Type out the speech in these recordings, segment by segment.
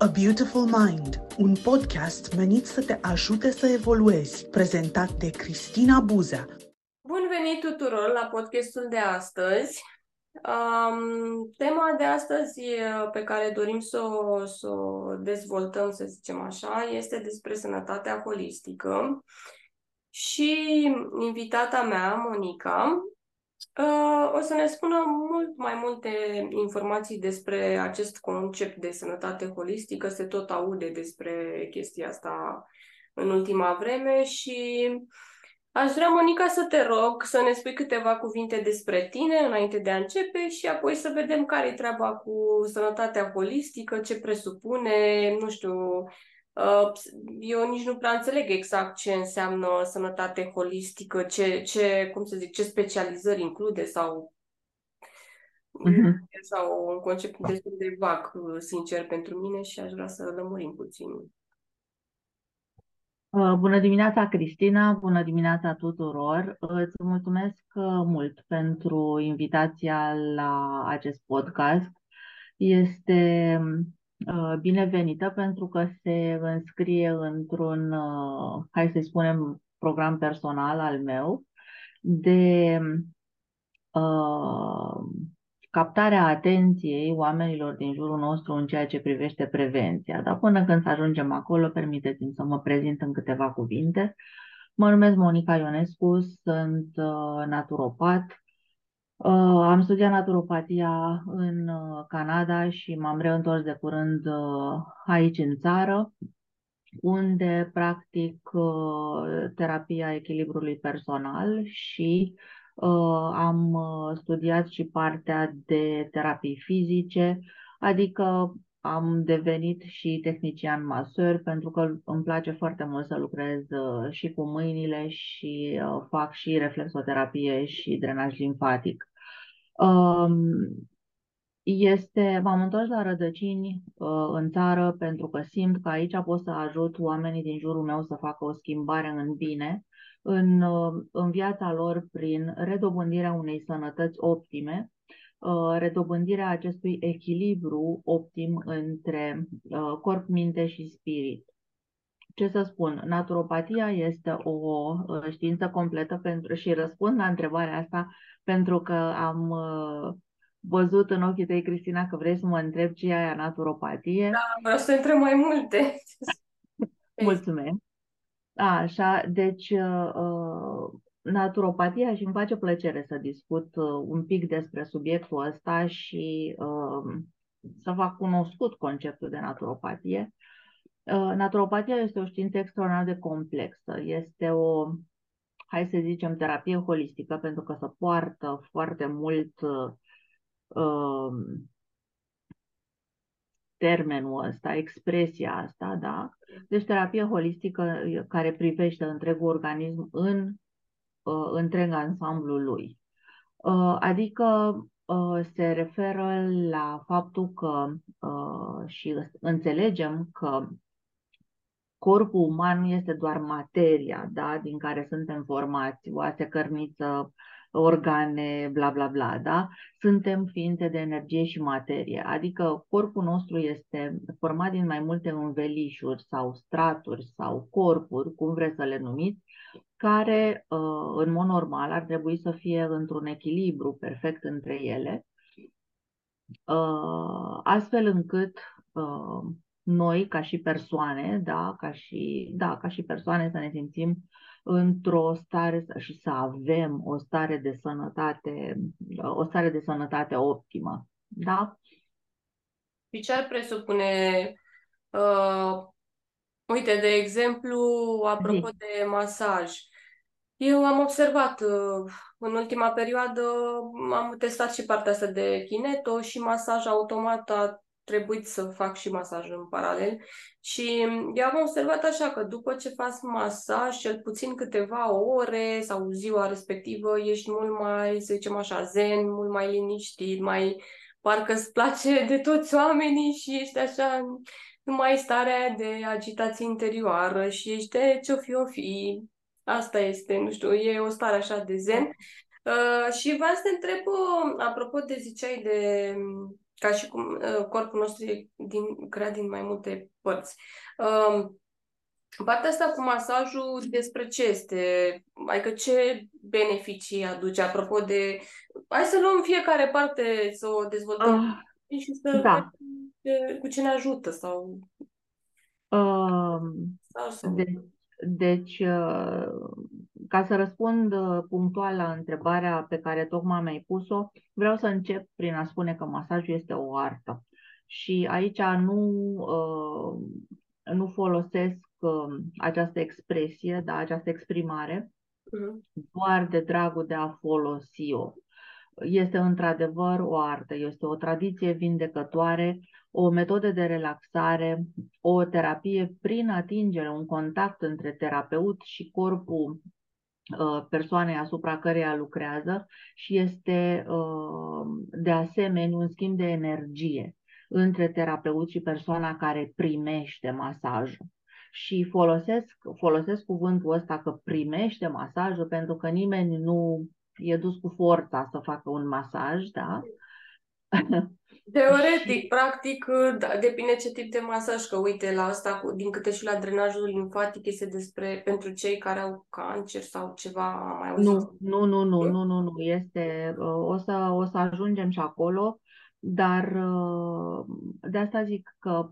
A Beautiful Mind, un podcast menit să te ajute să evoluezi, prezentat de Cristina Buza. Bun venit tuturor la podcastul de astăzi. Um, tema de astăzi pe care dorim să o, să o dezvoltăm, să zicem așa, este despre sănătatea holistică. Și invitata mea, Monica, Uh, o să ne spună mult mai multe informații despre acest concept de sănătate holistică. Se tot aude despre chestia asta în ultima vreme și aș vrea, Monica, să te rog să ne spui câteva cuvinte despre tine înainte de a începe și apoi să vedem care e treaba cu sănătatea holistică, ce presupune, nu știu, Uh, eu nici nu prea înțeleg exact ce înseamnă sănătate holistică, ce, ce cum să zic, ce specializări include sau uh-huh. sau un concept destul de vag, sincer, pentru mine și aș vrea să lămurim puțin. Uh, bună dimineața, Cristina! Bună dimineața tuturor! Îți mulțumesc mult pentru invitația la acest podcast. Este Uh, binevenită pentru că se înscrie într-un, uh, hai să spunem, program personal al meu de uh, captarea atenției oamenilor din jurul nostru în ceea ce privește prevenția. Dar până când să ajungem acolo, permiteți-mi să mă prezint în câteva cuvinte. Mă numesc Monica Ionescu, sunt uh, naturopat, Uh, am studiat naturopatia în uh, Canada și m-am reîntors de curând uh, aici în țară, unde practic terapia echilibrului personal și am studiat și partea de terapii fizice, adică am devenit și tehnician maseur pentru că îmi place foarte mult să lucrez și cu mâinile și fac și reflexoterapie și drenaj limfatic. Este, m-am întors la rădăcini uh, în țară pentru că simt că aici pot să ajut oamenii din jurul meu să facă o schimbare în bine în, uh, în viața lor prin redobândirea unei sănătăți optime, uh, redobândirea acestui echilibru optim între corp, minte și spirit. Ce să spun, naturopatia este o știință completă pentru și răspund la întrebarea asta pentru că am uh, văzut în ochii tăi, Cristina, că vrei să mă întreb ce e aia naturopatie. Da, vreau să întreb mai multe. Mulțumesc. Așa, deci uh, uh, naturopatia și îmi face plăcere să discut un pic despre subiectul ăsta și să fac cunoscut conceptul de naturopatie. Naturopatia este o știință extraordinar de complexă. Este o hai să zicem, terapie holistică, pentru că se poartă foarte mult uh, termenul ăsta, expresia asta, da? Deci terapie holistică care privește întregul organism în uh, întreg ansamblul lui. Uh, adică uh, se referă la faptul că uh, și înțelegem că corpul uman nu este doar materia da, din care suntem formați, oase, cărniță, organe, bla bla bla, da? Suntem ființe de energie și materie, adică corpul nostru este format din mai multe învelișuri sau straturi sau corpuri, cum vreți să le numiți, care uh, în mod normal ar trebui să fie într-un echilibru perfect între ele, uh, astfel încât uh, noi ca și persoane, da, ca și, da, ca și persoane să ne simțim într-o stare și să avem o stare de sănătate, o stare de sănătate optimă, da? Și ce ar presupune, uh, uite, de exemplu, apropo Zi. de masaj, eu am observat uh, în ultima perioadă, am testat și partea asta de kineto și masaj automat a trebuit să fac și masaj în paralel și eu am observat așa că după ce faci masaj, cel puțin câteva ore sau ziua respectivă, ești mult mai, să zicem așa, zen, mult mai liniștit, mai parcă îți place de toți oamenii și ești așa, nu mai starea de agitație interioară și ești de ce-o fi, o fi. Asta este, nu știu, e o stare așa de zen. Uh, și vreau să te întreb, uh, apropo de ziceai de ca și cum uh, corpul nostru e din, creat din mai multe părți. Uh, partea asta cu masajul, despre ce este? Adică ce beneficii aduce? Apropo de... Hai să luăm fiecare parte, să o dezvoltăm uh, și să da. vedem cu ce ne ajută sau... Uh, sau, sau... De, deci, uh, ca să răspund uh, punctual la întrebarea pe care tocmai mi-ai pus-o, vreau să încep prin a spune că masajul este o artă. Și aici nu, uh, nu folosesc această expresie, da, această exprimare, uh-huh. doar de dragul de a folosi-o. Este într-adevăr o artă, este o tradiție vindecătoare o metodă de relaxare, o terapie prin atingere, un contact între terapeut și corpul uh, persoanei asupra căreia lucrează și este uh, de asemenea un schimb de energie între terapeut și persoana care primește masajul. Și folosesc, folosesc cuvântul ăsta că primește masajul pentru că nimeni nu e dus cu forța să facă un masaj, da? Teoretic, și... practic, da, depinde ce tip de masaj, că uite, la asta, cu, din câte și la drenajul limfatic, este despre pentru cei care au cancer sau ceva mai auzit. Nu, nu, nu, nu, nu, nu, nu, este, o să, o să ajungem și acolo, dar de asta zic că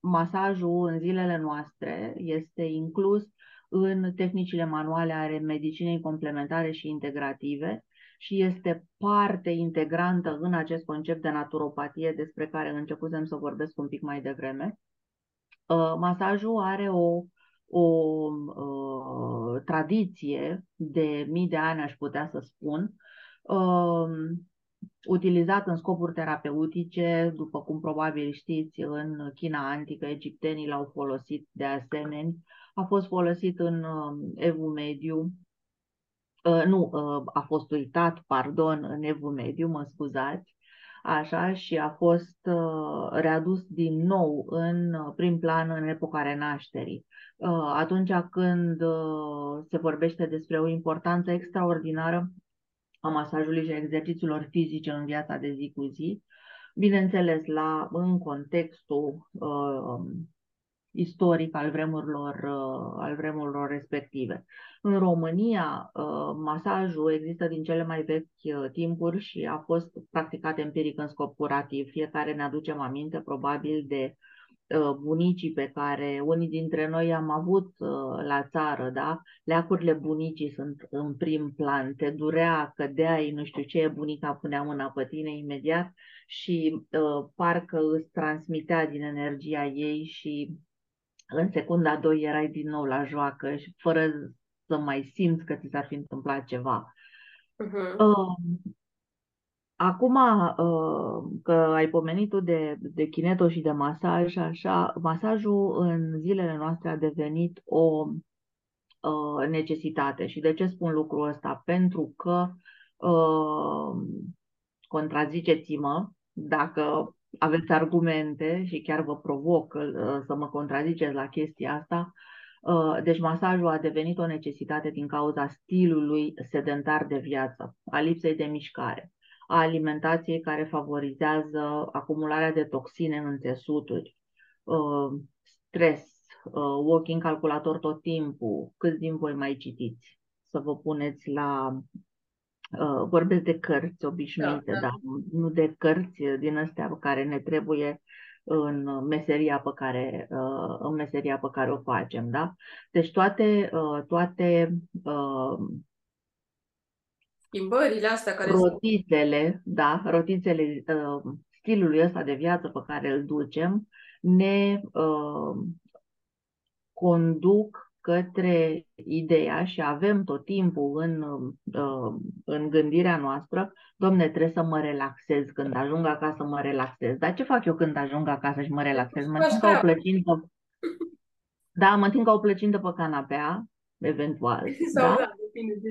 masajul în zilele noastre este inclus în tehnicile manuale ale medicinei complementare și integrative, și este parte integrantă în acest concept de naturopatie despre care începusem să vorbesc un pic mai devreme. Uh, masajul are o, o uh, tradiție de mii de ani, aș putea să spun, uh, utilizat în scopuri terapeutice, după cum probabil știți, în China antică, egiptenii l-au folosit de asemenea, a fost folosit în Evul Mediu, Uh, nu, uh, a fost uitat, pardon, în Evul Mediu, mă scuzați, așa, și a fost uh, readus din nou în prim plan în epoca renașterii. Atunci când se vorbește despre o importanță extraordinară a masajului și a exercițiilor fizice în viața de zi cu zi, bineînțeles, la, în contextul uh, istoric al vremurilor, uh, al vremurilor respective. În România, uh, masajul există din cele mai vechi uh, timpuri și a fost practicat empiric în scop curativ. Fiecare ne aducem aminte probabil de bunicii pe care unii dintre noi am avut la țară, da? Leacurile bunicii sunt în prim plan, te durea, cădeai, nu știu ce, bunica punea mâna pe tine imediat și uh, parcă îți transmitea din energia ei și în secunda 2 erai din nou la joacă și fără să mai simți că ți s-ar fi întâmplat ceva. Uh-huh. Uh, acum uh, că ai pomenit tu de, de chineto și de masaj, așa, masajul în zilele noastre a devenit o uh, necesitate. Și de ce spun lucrul ăsta? Pentru că uh, contraziceți-mă dacă aveți argumente și chiar vă provoc uh, să mă contraziceți la chestia asta. Uh, deci masajul a devenit o necesitate din cauza stilului sedentar de viață, a lipsei de mișcare, a alimentației care favorizează acumularea de toxine în țesuturi, uh, stres, walking calculator tot timpul, cât din voi mai citiți, să vă puneți la Uh, vorbesc de cărți obișnuite, da, da. dar nu de cărți din astea pe care ne trebuie în meseria pe care, uh, în meseria pe care o facem. Da? Deci toate, uh, toate schimbările astea care rotițele, da, rotițele stilului ăsta de viață pe care îl ducem ne conduc către ideea și avem tot timpul în, uh, în gândirea noastră, domne, trebuie să mă relaxez când ajung acasă, să mă relaxez. Dar ce fac eu când ajung acasă și mă relaxez? Mă țin ca o plăcintă. Da, mă țin ca o plăcintă pe canapea, eventual. Sau da, da depinde de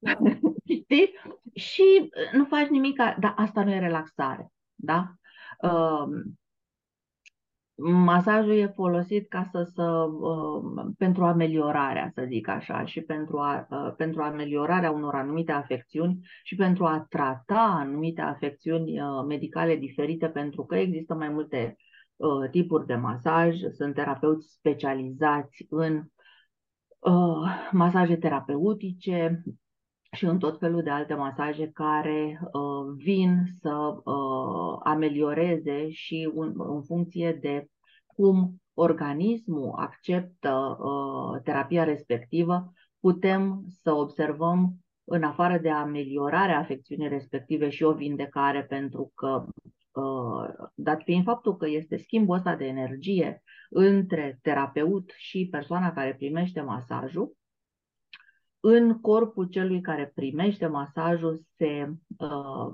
Știi? Și nu faci nimic, dar asta nu e relaxare. Da? Uh, masajul e folosit ca să, să uh, pentru ameliorarea, să zic așa, și pentru, a, uh, pentru ameliorarea unor anumite afecțiuni și pentru a trata anumite afecțiuni uh, medicale diferite, pentru că există mai multe uh, tipuri de masaj, sunt terapeuți specializați în uh, masaje terapeutice, și în tot felul de alte masaje care uh, vin să uh, amelioreze și un, în funcție de cum organismul acceptă uh, terapia respectivă, putem să observăm în afară de ameliorarea afecțiunii respective și o vindecare, pentru că, uh, dat fiind faptul că este schimbul ăsta de energie între terapeut și persoana care primește masajul, în corpul celui care primește masajul se uh,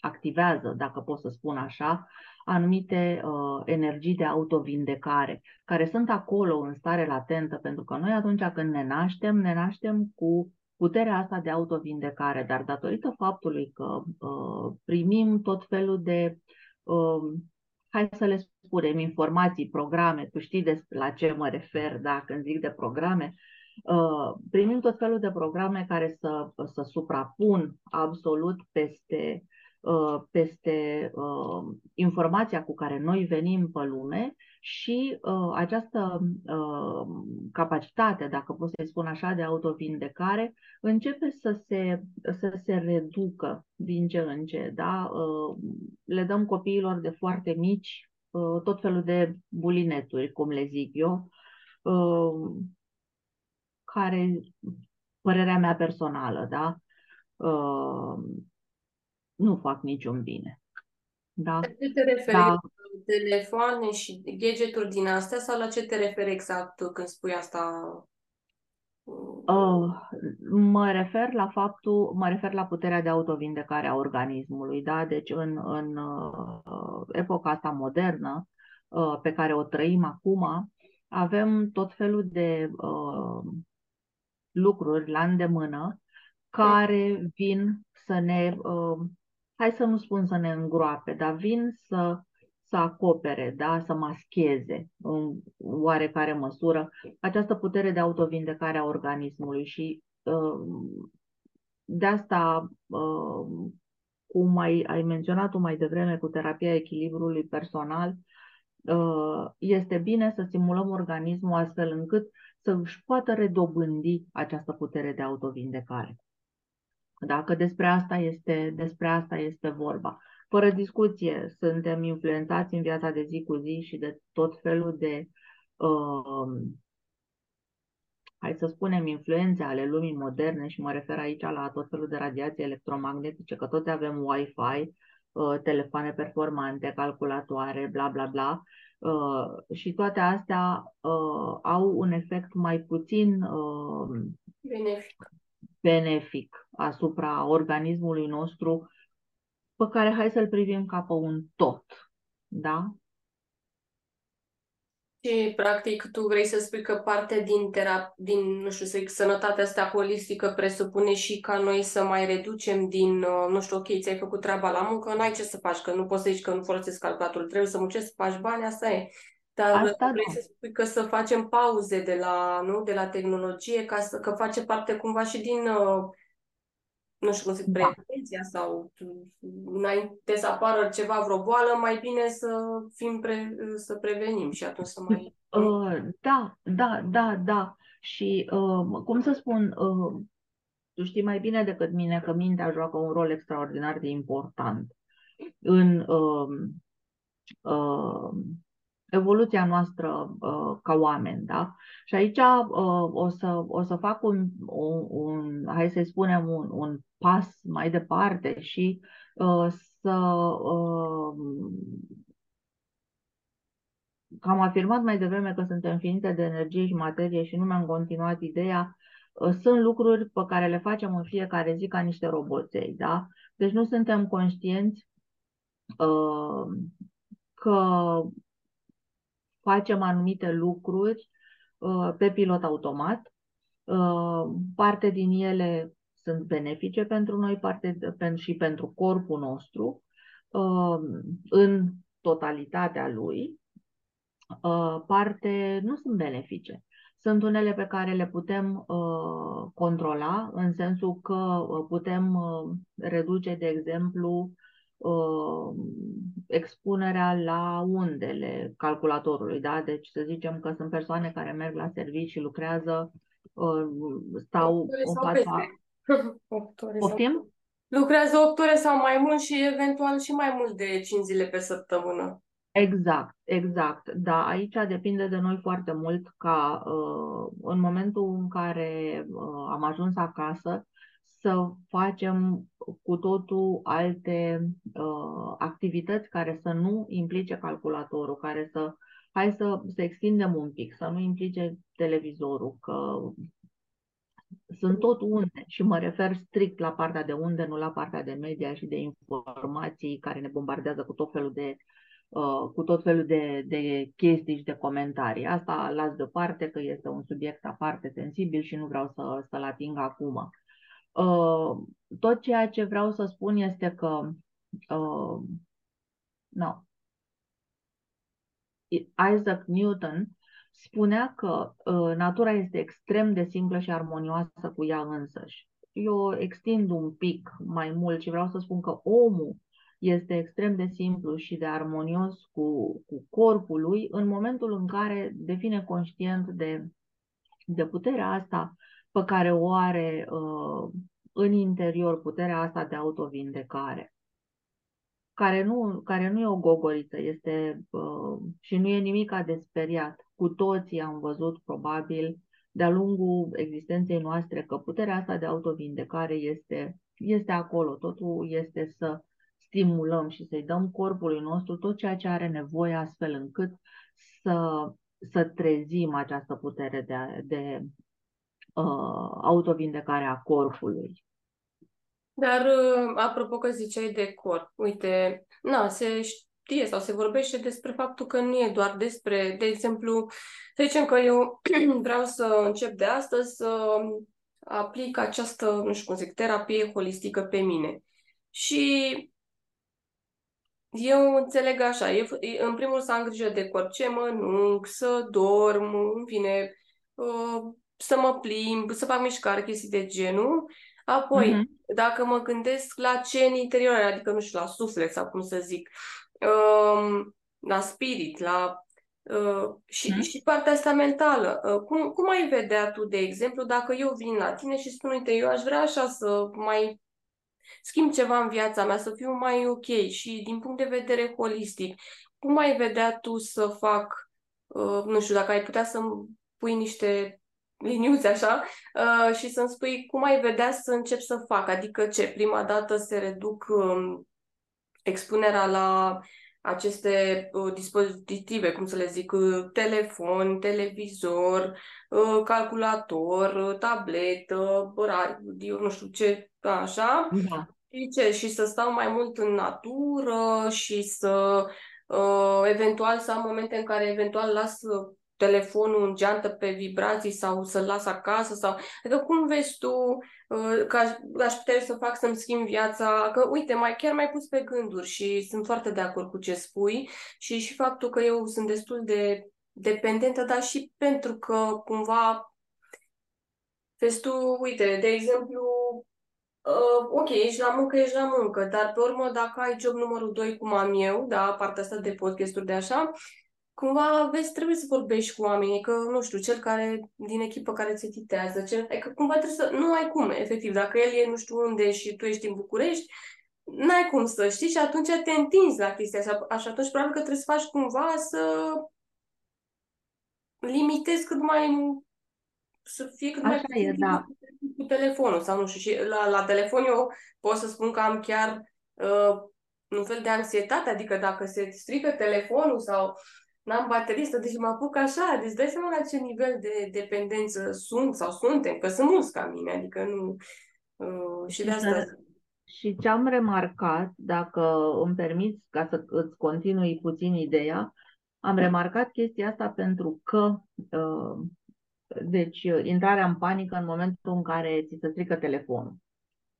activează, dacă pot să spun așa, anumite uh, energii de autovindecare, care sunt acolo în stare latentă, pentru că noi atunci când ne naștem, ne naștem cu puterea asta de autovindecare, dar datorită faptului că uh, primim tot felul de, uh, hai să le spunem, informații, programe, tu știi despre la ce mă refer, da, când zic de programe, Uh, primim tot felul de programe care să, să suprapun absolut peste, uh, peste uh, informația cu care noi venim pe lume și această capacitate, dacă pot să-i spun așa, de autovindecare începe să se, să se reducă din ce în ce. Da? Le dăm copiilor de foarte mici tot felul de bulineturi, cum le zic eu, care, părerea mea personală, da, uh, nu fac niciun bine. Da? La ce te referi? Da. Telefoane și gadgeturi din astea sau la ce te referi exact când spui asta? Uh, mă refer la faptul, mă refer la puterea de autovindecare a organismului, da? Deci în, în uh, epoca asta modernă uh, pe care o trăim acum, avem tot felul de uh, lucruri la îndemână care vin să ne, uh, hai să nu spun să ne îngroape, dar vin să, să acopere, da? să mascheze în oarecare măsură această putere de autovindecare a organismului și uh, de asta, uh, cum ai, ai menționat tu mai devreme cu terapia echilibrului personal, uh, este bine să stimulăm organismul astfel încât să își poată redobândi această putere de autovindecare. Dacă despre asta este, despre asta este vorba. Fără discuție, suntem influențați în viața de zi cu zi și de tot felul de, uh, hai să spunem, influențe ale lumii moderne și mă refer aici la tot felul de radiații electromagnetice, că toți avem Wi-Fi, uh, telefoane performante, calculatoare, bla bla bla Uh, și toate astea uh, au un efect mai puțin uh, benefic. benefic asupra organismului nostru, pe care hai să-l privim ca pe un tot. Da? Și, practic, tu vrei să spui că parte din, terap- din nu știu, să zic, sănătatea asta holistică presupune și ca noi să mai reducem din, uh, nu știu, ok, ți-ai făcut treaba la muncă, n-ai ce să faci, că nu poți să zici că nu folosesc calculatorul, trebuie să muncești, să faci bani, asta e. Dar asta vrei da. să spui că să facem pauze de la, nu, de la tehnologie, ca să, că face parte cumva și din uh, nu știu cum se da. prevenția sau înainte să apară ceva, vreo boală, mai bine să fim pre, să prevenim și atunci să mai... Uh, da, da, da, da. Și uh, cum să spun, uh, tu știi mai bine decât mine că mintea joacă un rol extraordinar de important în uh, uh, evoluția noastră uh, ca oameni, da? Și aici uh, o, să, o să fac un, un, un hai să spunem, un, un pas mai departe și uh, să uh, că am afirmat mai devreme că suntem ființe de energie și materie și nu mi-am continuat ideea, uh, sunt lucruri pe care le facem în fiecare zi ca niște roboței, da? Deci nu suntem conștienți uh, că facem anumite lucruri uh, pe pilot automat. Uh, parte din ele sunt benefice pentru noi, parte și pentru corpul nostru uh, în totalitatea lui. uh, parte nu sunt benefice. Sunt unele pe care le putem uh, controla, în sensul că uh, putem uh, reduce, de exemplu, uh, expunerea la undele calculatorului. Da? Deci să zicem că sunt persoane care merg la serviciu și lucrează, uh, stau în fața... Poftim? Lucrează 8 ore sau mai mult și eventual și mai mult de 5 zile pe săptămână. Exact, exact. Da, aici depinde de noi foarte mult ca uh, în momentul în care uh, am ajuns acasă să facem cu totul alte uh, activități care să nu implice calculatorul, care să, hai să, să extindem un pic, să nu implice televizorul, că sunt tot unde și mă refer strict la partea de unde, nu la partea de media și de informații care ne bombardează cu tot felul de uh, cu tot felul de, de chestii și de comentarii. Asta las deoparte că este un subiect aparte sensibil și nu vreau să, să-l ating acum. Uh, tot ceea ce vreau să spun este că uh, no. Isaac Newton spunea că uh, natura este extrem de simplă și armonioasă cu ea însăși. Eu extind un pic mai mult și vreau să spun că omul este extrem de simplu și de armonios cu, cu corpul lui în momentul în care devine conștient de, de puterea asta pe care o are uh, în interior, puterea asta de autovindecare care nu, care nu e o gogoriță este, uh, și nu e nimic de speriat. Cu toții am văzut, probabil, de-a lungul existenței noastre, că puterea asta de autovindecare este, este acolo. Totul este să stimulăm și să-i dăm corpului nostru tot ceea ce are nevoie, astfel încât să, să trezim această putere de, de uh, autovindecare a corpului. Dar, uh, apropo că ziceai de corp, uite, na, se știe sau se vorbește despre faptul că nu e doar despre, de exemplu, să zicem că eu vreau să încep de astăzi să aplic această, nu știu cum zic, terapie holistică pe mine. Și eu înțeleg așa, e, în primul rând să am grijă de corp, ce mănânc, să dorm, în fine, uh, să mă plimb, să fac mișcare, chestii de genul. Apoi, uh-huh. dacă mă gândesc la ce în interior, adică, nu știu, la suflet sau cum să zic, um, la spirit, la Uh, și, uh-huh. și partea asta mentală. Uh, cum, cum ai vedea tu, de exemplu, dacă eu vin la tine și spun, uite, eu aș vrea așa să mai schimb ceva în viața mea, să fiu mai ok și din punct de vedere holistic, cum ai vedea tu să fac, uh, nu știu, dacă ai putea să-mi pui niște liniuțe așa uh, și să-mi spui cum ai vedea să încep să fac, adică ce, prima dată se reduc um, expunerea la aceste uh, dispozitive, cum să le zic, uh, telefon, televizor, uh, calculator, uh, tabletă, radio, nu știu ce, așa. Da. Și, ce, și să stau mai mult în natură și să uh, eventual să am momente în care eventual las telefonul în geantă pe vibrații sau să-l las acasă sau... Adică cum vezi tu uh, că aș, aș putea să fac să-mi schimb viața? Că uite, mai, chiar mai pus pe gânduri și sunt foarte de acord cu ce spui și și faptul că eu sunt destul de dependentă, dar și pentru că cumva vezi tu, uite, de exemplu, Uh, ok, ești la muncă, ești la muncă, dar pe urmă dacă ai job numărul 2 cum am eu, da, partea asta de podcasturi de așa, cumva vezi, trebuie să vorbești cu oamenii, că, nu știu, cel care din echipă care ți titează, cel, adică cumva trebuie să, nu ai cum, efectiv, dacă el e nu știu unde și tu ești în București, n-ai cum să știi și atunci te întinzi la chestia asta. Așa atunci probabil că trebuie să faci cumva să limitezi cât mai să fie cât Așa mai e, da. cu telefonul sau nu știu. Și la, la telefon eu pot să spun că am chiar uh, un fel de anxietate, adică dacă se strică telefonul sau n-am bateristă, deci mă apuc așa, deci dai seama la ce nivel de dependență sunt sau suntem, că sunt mulți ca mine, adică nu... Uh, și de asta... Și ce am remarcat, dacă îmi permiți ca să îți continui puțin ideea, am remarcat chestia asta pentru că, uh, deci, intrarea în panică în momentul în care ți se strică telefonul.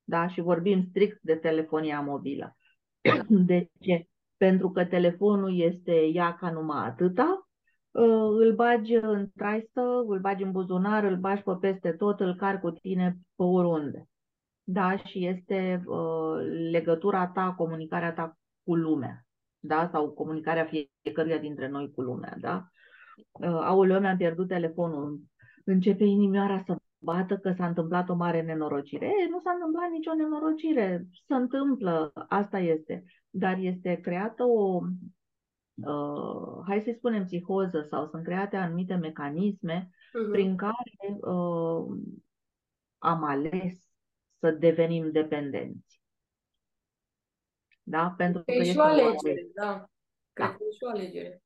Da? Și vorbim strict de telefonia mobilă. De ce? Pentru că telefonul este ea ca numai atâta, uh, îl bagi în traistă, îl bagi în buzunar, îl bagi pe peste tot, îl car cu tine pe oriunde. Da, și este uh, legătura ta, comunicarea ta cu lumea, da, sau comunicarea fiecăruia dintre noi cu lumea, da. Uh, aoleu, mi-am pierdut telefonul, începe inimioara să bată că s-a întâmplat o mare nenorocire. E, nu s-a întâmplat nicio nenorocire, se întâmplă, asta este. Dar este creată o, uh, hai să spunem, psihoză sau sunt create anumite mecanisme uh-huh. prin care uh, am ales să devenim dependenți. Da? Pentru că e și o alegere, da. Cred da. că e și o alegere.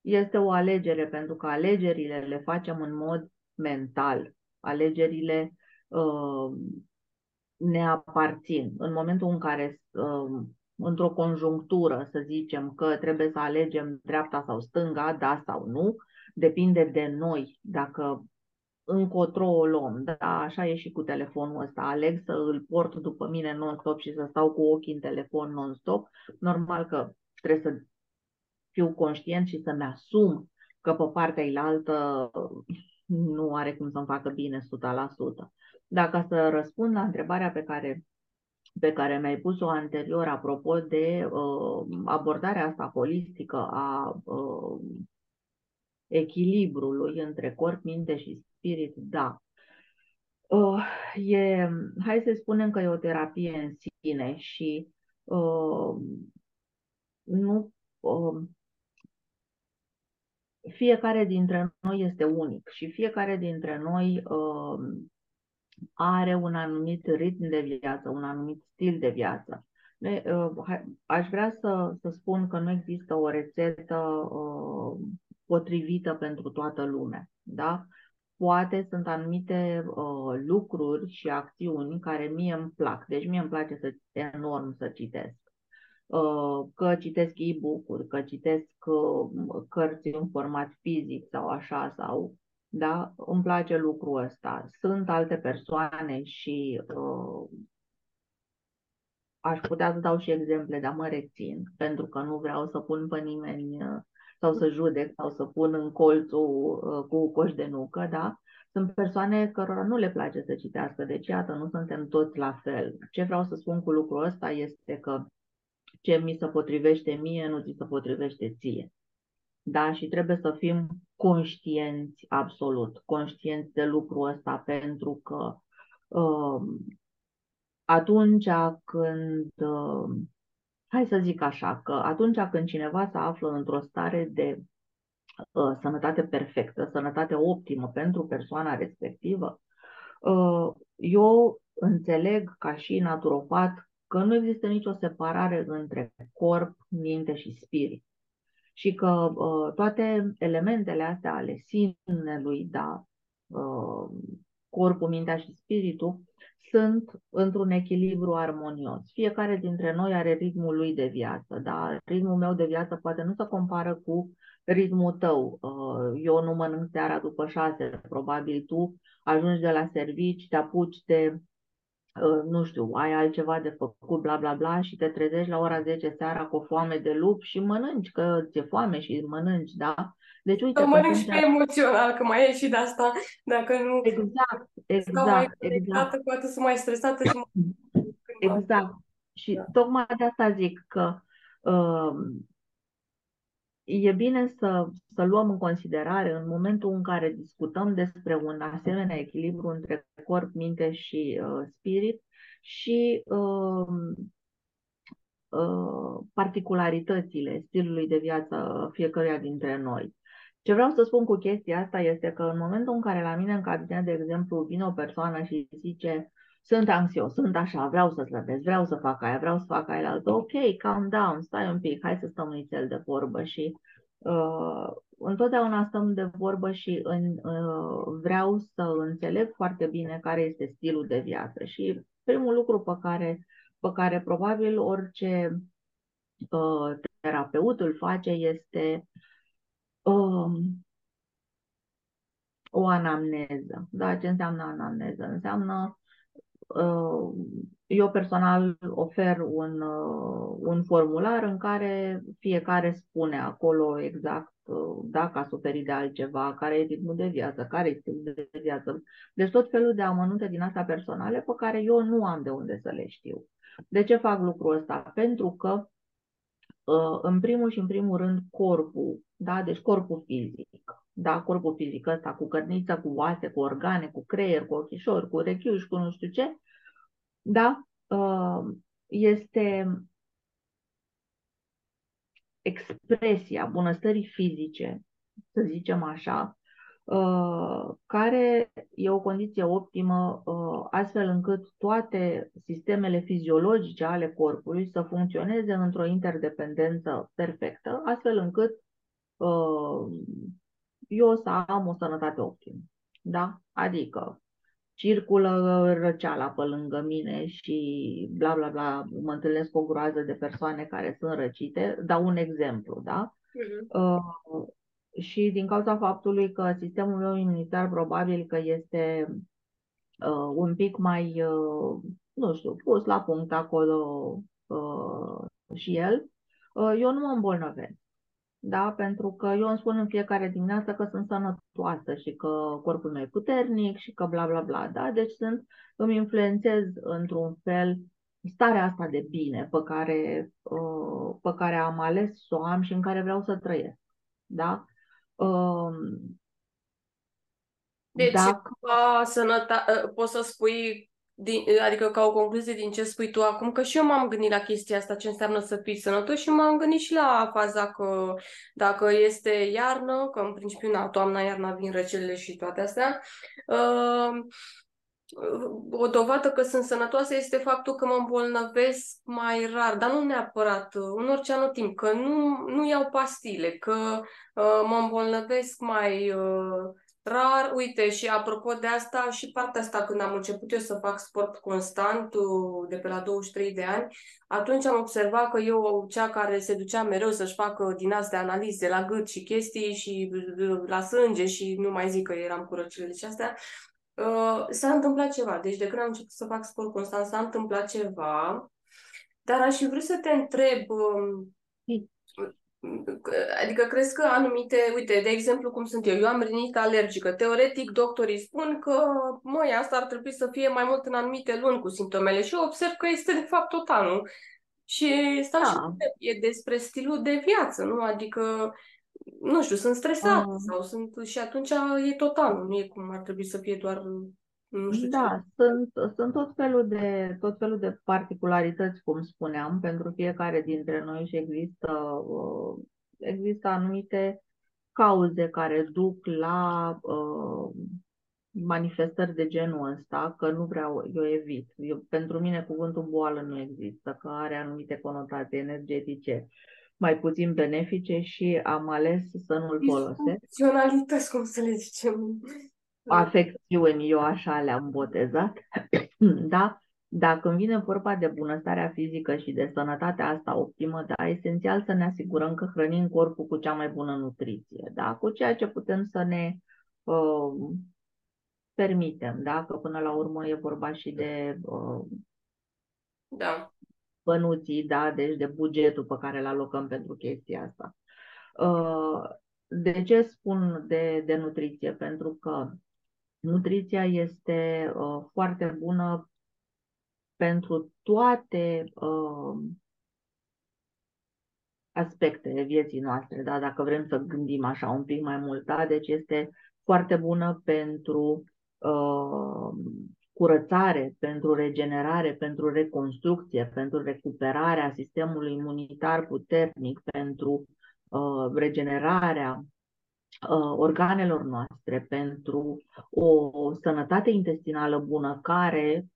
Este o alegere, pentru că alegerile le facem în mod mental. Alegerile uh, ne aparțin. În momentul în care, uh, într-o conjunctură, să zicem că trebuie să alegem dreapta sau stânga, da sau nu, depinde de noi dacă încotro o luăm. Da, așa e și cu telefonul ăsta. Aleg să îl port după mine non-stop și să stau cu ochii în telefon non-stop. Normal că trebuie să fiu conștient și să-mi asum că pe partea ilaltă nu are cum să-mi facă bine 100%. Dacă să răspund la întrebarea pe care, pe care mi-ai pus-o anterior apropo de uh, abordarea asta holistică a uh, echilibrului între corp, minte și spirit, da. Uh, e, hai să spunem că e o terapie în sine și uh, nu uh, fiecare dintre noi este unic și fiecare dintre noi uh, are un anumit ritm de viață, un anumit stil de viață. Ne, uh, aș vrea să, să spun că nu există o rețetă uh, potrivită pentru toată lumea. Da? Poate sunt anumite uh, lucruri și acțiuni care mie îmi plac. Deci mie îmi place să, enorm să citesc. Uh, că citesc e-book-uri, că citesc uh, cărți în format fizic sau așa, sau da, îmi place lucrul ăsta. Sunt alte persoane și uh, aș putea să dau și exemple, dar mă rețin, pentru că nu vreau să pun pe nimeni uh, sau să judec sau să pun în colțul uh, cu coș de nucă, da? Sunt persoane cărora nu le place să citească, deci iată, nu suntem toți la fel. Ce vreau să spun cu lucrul ăsta este că ce mi se potrivește mie, nu ți se potrivește ție. Da? Și trebuie să fim conștienți, absolut, conștienți de lucrul ăsta, pentru că uh, atunci când, uh, hai să zic așa, că atunci când cineva se află într-o stare de uh, sănătate perfectă, sănătate optimă pentru persoana respectivă, uh, eu înțeleg ca și naturopat că nu există nicio separare între corp, minte și spirit. Și că uh, toate elementele astea ale sinelui, da, uh, corpul, mintea și spiritul, sunt într-un echilibru armonios. Fiecare dintre noi are ritmul lui de viață, da? Ritmul meu de viață poate nu se compară cu ritmul tău. Uh, eu nu mănânc seara după șase, probabil tu ajungi de la servici, te apuci de Ă, nu știu, ai altceva de făcut, bla, bla, bla, și te trezești la ora 10 seara cu o foame de lup și mănânci, că ți-e foame și mănânci, da? Deci, uite, mănânci și pe emoțional, că mai e și de asta, dacă nu... Exact, exact, mai exact. Cu atât sunt mai stresată și... Exact. Și da. tocmai de asta zic că uh, e bine să, să luăm în considerare în momentul în care discutăm despre un asemenea echilibru între corp, minte și uh, spirit și uh, uh, particularitățile stilului de viață fiecăruia dintre noi. Ce vreau să spun cu chestia asta este că în momentul în care la mine în cabinet, de exemplu, vine o persoană și zice sunt anxios, sunt așa, vreau să slăbesc, vreau să fac aia, vreau să fac aia altă. Ok, calm down, stai un pic, hai să stăm nițel de vorbă și uh, întotdeauna stăm de vorbă și în, uh, vreau să înțeleg foarte bine care este stilul de viață. Și primul lucru pe care, pe care probabil orice uh, terapeut îl face este uh, o anamneză. Da, ce înseamnă anamneză? Înseamnă Uh, eu personal ofer un, uh, un formular în care fiecare spune acolo exact dacă a suferit de altceva, care e ritmul de viață, care e stilul de viață. Deci tot felul de amănunte din astea personale pe care eu nu am de unde să le știu. De ce fac lucrul ăsta? Pentru că în primul și în primul rând corpul, da? deci corpul fizic, da? corpul fizic ăsta cu cărniță, cu oase, cu organe, cu creier, cu ochișori, cu rechiuși, cu nu știu ce, da? este expresia bunăstării fizice, să zicem așa, uh, care e o condiție optimă uh, astfel încât toate sistemele fiziologice ale corpului să funcționeze într-o interdependență perfectă, astfel încât uh, eu să am o sănătate optimă. Da? Adică circulă răceala pe lângă mine și bla bla bla, mă întâlnesc cu o groază de persoane care sunt răcite. Dau un exemplu, da? Uh-huh. Uh, și din cauza faptului că sistemul meu imunitar probabil că este uh, un pic mai, uh, nu știu, pus la punct acolo uh, și el, uh, eu nu mă îmbolnăvesc da? pentru că eu îmi spun în fiecare dimineață că sunt sănătoasă și că corpul meu e puternic și că bla bla bla. Da? Deci sunt, îmi influențez într-un fel starea asta de bine pe care, uh, pe care am ales să o am și în care vreau să trăiesc. Da? Um, deci, dacă... sănătate, poți să spui din, adică ca o concluzie din ce spui tu acum, că și eu m-am gândit la chestia asta, ce înseamnă să fii sănătos și m-am gândit și la faza că dacă este iarnă, că în principiu na, toamna, iarna vin răcelele și toate astea, uh, o dovadă că sunt sănătoasă este faptul că mă îmbolnăvesc mai rar, dar nu neapărat, în orice anotimp, că nu, nu iau pastile, că uh, mă îmbolnăvesc mai uh, rar, uite, și apropo de asta, și partea asta, când am început eu să fac sport constant, de pe la 23 de ani, atunci am observat că eu, cea care se ducea mereu să-și facă din astea analize la gât și chestii și la sânge și nu mai zic că eram cu răcile și astea, uh, s-a întâmplat ceva. Deci de când am început să fac sport constant, s-a întâmplat ceva. Dar aș fi vrut să te întreb, um, Adică crezi că anumite, uite, de exemplu cum sunt eu, eu am rinită alergică. Teoretic, doctorii spun că, măi, asta ar trebui să fie mai mult în anumite luni cu simptomele și eu observ că este de fapt total, nu? Și stau da. și e despre stilul de viață, nu? Adică, nu știu, sunt stresată uh. sau sunt și atunci e total, nu e cum ar trebui să fie doar nu știu da, ce. sunt, sunt tot, felul de, tot felul de particularități, cum spuneam, pentru fiecare dintre noi și există, uh, există anumite cauze care duc la uh, manifestări de genul ăsta, că nu vreau, eu evit. Eu, pentru mine cuvântul boală nu există, că are anumite conotații energetice mai puțin benefice și am ales să nu-l folosesc. Funcționalități, cum să le zicem afecțiuni, eu așa le-am botezat, da? Dacă când vine vorba de bunăstarea fizică și de sănătatea asta optimă, da, esențial să ne asigurăm că hrănim corpul cu cea mai bună nutriție, da? Cu ceea ce putem să ne uh, permitem, da? Că până la urmă e vorba și de uh, da. bănuții, da? Deci de bugetul pe care îl alocăm pentru chestia asta. Uh, de ce spun de, de nutriție? Pentru că Nutriția este uh, foarte bună pentru toate uh, aspectele vieții noastre, da? dacă vrem să gândim așa un pic mai mult. Da? Deci este foarte bună pentru uh, curățare, pentru regenerare, pentru reconstrucție, pentru recuperarea sistemului imunitar puternic, pentru uh, regenerarea Uh, organelor noastre, pentru o sănătate intestinală bună care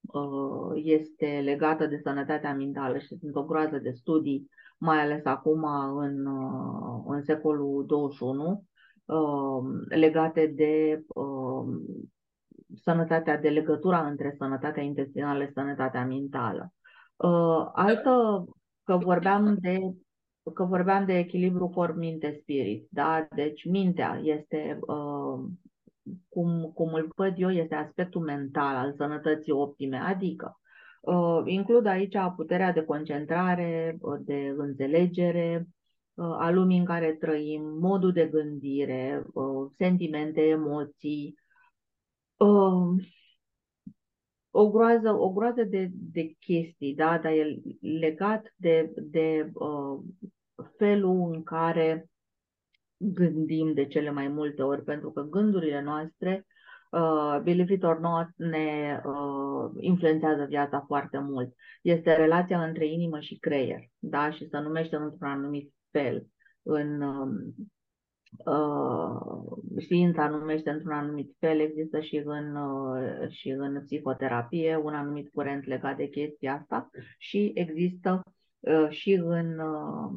uh, este legată de sănătatea mentală și sunt o groază de studii, mai ales acum în, uh, în secolul 21, legate de sănătatea, de legătura între sănătatea intestinală și sănătatea mentală. Altă, că vorbeam de că vorbeam de echilibru corp-minte-spirit, da? Deci mintea este, uh, cum, cum îl văd eu, este aspectul mental al sănătății optime, adică uh, includ aici puterea de concentrare, de înțelegere, a lumii în care trăim, modul de gândire, sentimente, emoții, o groază, o groază de, de chestii, da? dar e legat de, de uh, felul în care gândim de cele mai multe ori, pentru că gândurile noastre, uh, believe it or not, ne uh, influențează viața foarte mult. Este relația între inimă și creier, da? și se numește într-un anumit fel în uh, uh, știința numește într-un anumit fel, există și în, uh, și în psihoterapie un anumit curent legat de chestia asta și există uh, și în, uh,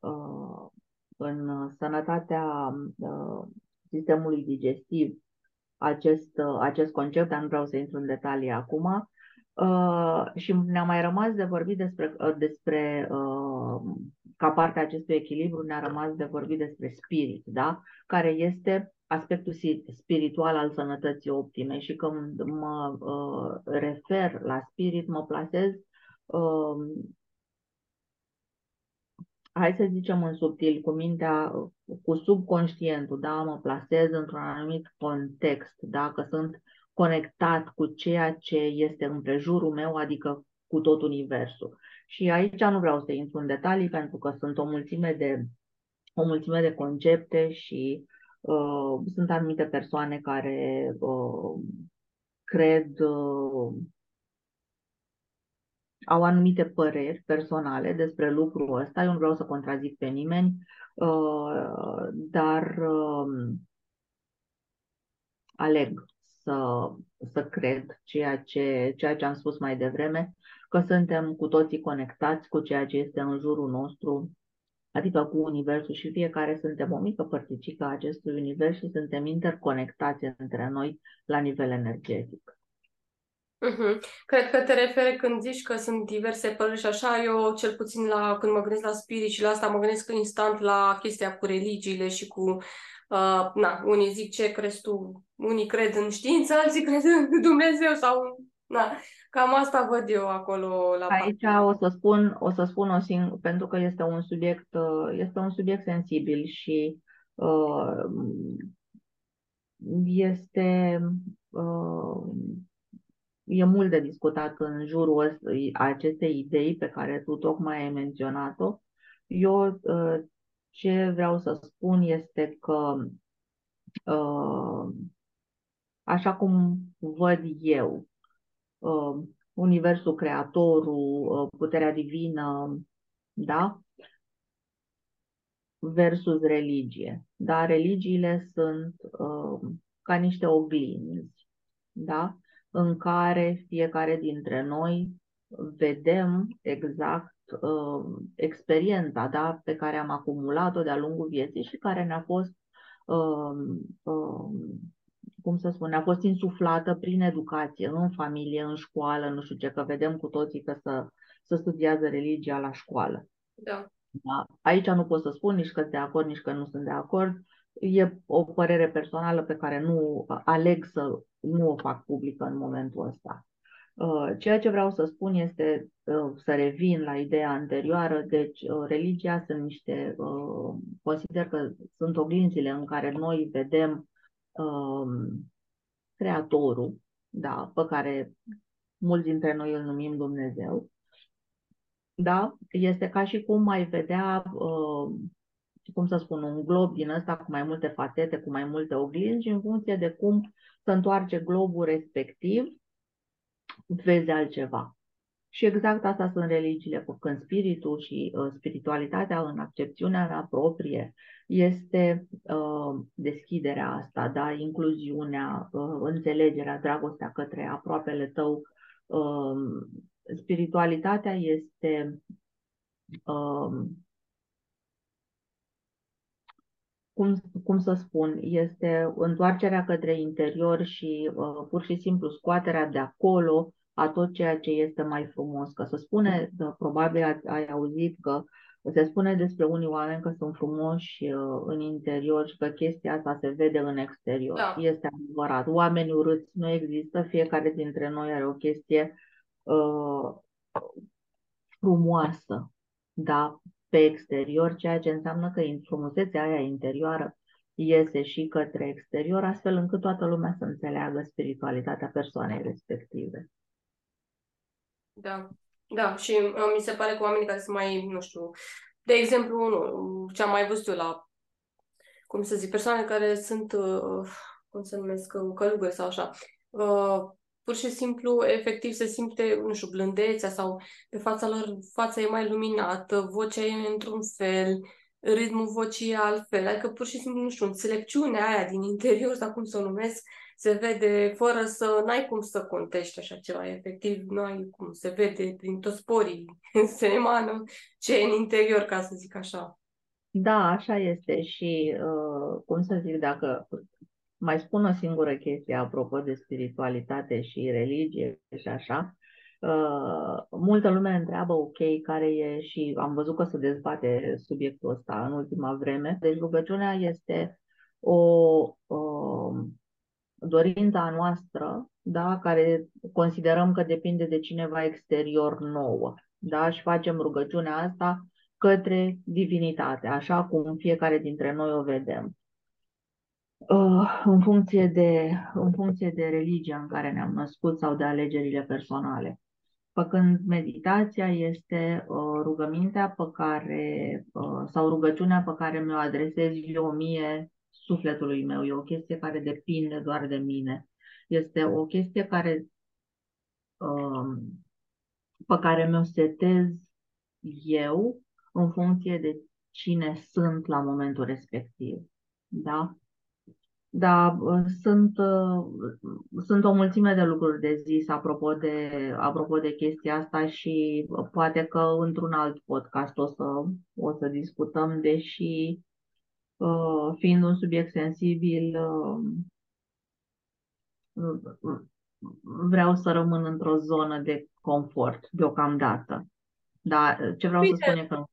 uh, în sănătatea uh, sistemului digestiv acest, uh, acest concept, dar nu vreau să intru în detalii acum. Uh, și ne-a mai rămas de vorbit despre, uh, despre uh, ca parte a acestui echilibru, ne-a rămas de vorbit despre spirit, da? care este aspectul spiritual al sănătății optime și când mă uh, refer la spirit, mă plasez uh, hai să zicem în subtil, cu mintea, cu subconștientul, da, mă plasez într-un anumit context, da, că sunt conectat cu ceea ce este în prejurul meu, adică cu tot universul. Și aici nu vreau să intru în detalii pentru că sunt o mulțime de, o mulțime de concepte și uh, sunt anumite persoane care uh, cred, uh, au anumite păreri personale despre lucrul ăsta. Eu nu vreau să contrazic pe nimeni, uh, dar uh, aleg să, să cred ceea ce, ceea ce am spus mai devreme, că suntem cu toții conectați cu ceea ce este în jurul nostru, adică cu Universul și fiecare suntem o mică părticică a acestui univers și suntem interconectați între noi la nivel energetic. Uh-huh. Cred că te referi când zici că sunt diverse păreri și așa, eu cel puțin la, când mă gândesc la spirit și la asta mă gândesc instant la chestia cu religiile și cu Uh, na, unii zic ce crezi tu, unii cred în știință, alții cred în Dumnezeu sau na, cam asta văd eu acolo la Aici o să spun, o să spun o sing- pentru că este un subiect, uh, este un subiect sensibil și uh, este uh, e mult de discutat în jurul acestei idei pe care tu tocmai ai menționat-o. Eu uh, ce vreau să spun este că uh, așa cum văd eu, uh, Universul Creatorul, uh, puterea divină, da? Versus religie. Da? Religiile sunt ca niște oglinzi, da? În care fiecare dintre noi vedem exact uh, experiența da, pe care am acumulat-o de-a lungul vieții și care ne-a fost, uh, uh, cum să spun, ne-a fost insuflată prin educație, în familie, în școală, nu știu ce, că vedem cu toții că să, să studiază religia la școală. Da. Da? Aici nu pot să spun nici că sunt de acord, nici că nu sunt de acord. E o părere personală pe care nu aleg să nu o fac publică în momentul ăsta. Uh, ceea ce vreau să spun este uh, să revin la ideea anterioară, deci uh, religia sunt niște, consider că sunt oglinzile în care noi vedem um, Creatorul, da, pe care mulți dintre noi îl numim Dumnezeu, da, este ca și cum mai vedea, cum să spun, un glob din ăsta cu mai multe fațete, cu mai multe oglinzi, în funcție de cum se întoarce globul respectiv, vezi altceva. Și exact asta sunt religiile, când spiritul și uh, spiritualitatea în accepțiunea mea proprie este uh, deschiderea asta, da? incluziunea, uh, înțelegerea, dragostea către aproapele tău. Uh, spiritualitatea este uh, cum, cum să spun, este întoarcerea către interior și uh, pur și simplu scoaterea de acolo a tot ceea ce este mai frumos. Că se spune, da, probabil ai auzit că se spune despre unii oameni că sunt frumoși uh, în interior și că chestia asta se vede în exterior. Da. Este adevărat. Oameni urâți nu există, fiecare dintre noi are o chestie uh, frumoasă. Da? Pe exterior, ceea ce înseamnă că frumusețea aia interioară iese și către exterior, astfel încât toată lumea să înțeleagă spiritualitatea persoanei respective. Da, da, și uh, mi se pare că oamenii care sunt mai, nu știu, de exemplu, nu, ce am mai văzut eu la, cum să zic, persoane care sunt, uh, cum se numesc, uh, călugări sau așa, uh, pur și simplu, efectiv, se simte, nu știu, blândețea sau pe fața lor, fața e mai luminată, vocea e într-un fel, ritmul vocii e altfel, adică pur și simplu, nu știu, înțelepciunea aia din interior, sau cum să o numesc, se vede fără să, n-ai cum să contești așa ceva, efectiv, nu ai cum, se vede prin toți sporii, se emană ce e în interior, ca să zic așa. Da, așa este și, uh, cum să zic, dacă mai spun o singură chestie apropo de spiritualitate și religie și așa, Uh, multă lume întreabă, ok, care e și am văzut că se dezbate subiectul ăsta în ultima vreme. Deci rugăciunea este o, o dorința noastră, da, care considerăm că depinde de cineva exterior nouă. Da, și facem rugăciunea asta către divinitate, așa cum fiecare dintre noi o vedem. Uh, în funcție, de, în funcție de religia în care ne-am născut sau de alegerile personale. Făcând meditația este uh, rugămintea pe care, uh, sau rugăciunea pe care mi-o adresez eu mie sufletului meu. E o chestie care depinde doar de mine. Este o chestie care, uh, pe care mi-o setez eu în funcție de cine sunt la momentul respectiv. Da? Da, sunt, sunt o mulțime de lucruri de zis apropo de, apropo de chestia asta și poate că într-un alt podcast o să, o să discutăm, deși fiind un subiect sensibil, vreau să rămân într-o zonă de confort deocamdată. Dar ce vreau Bine. să spun e că nu,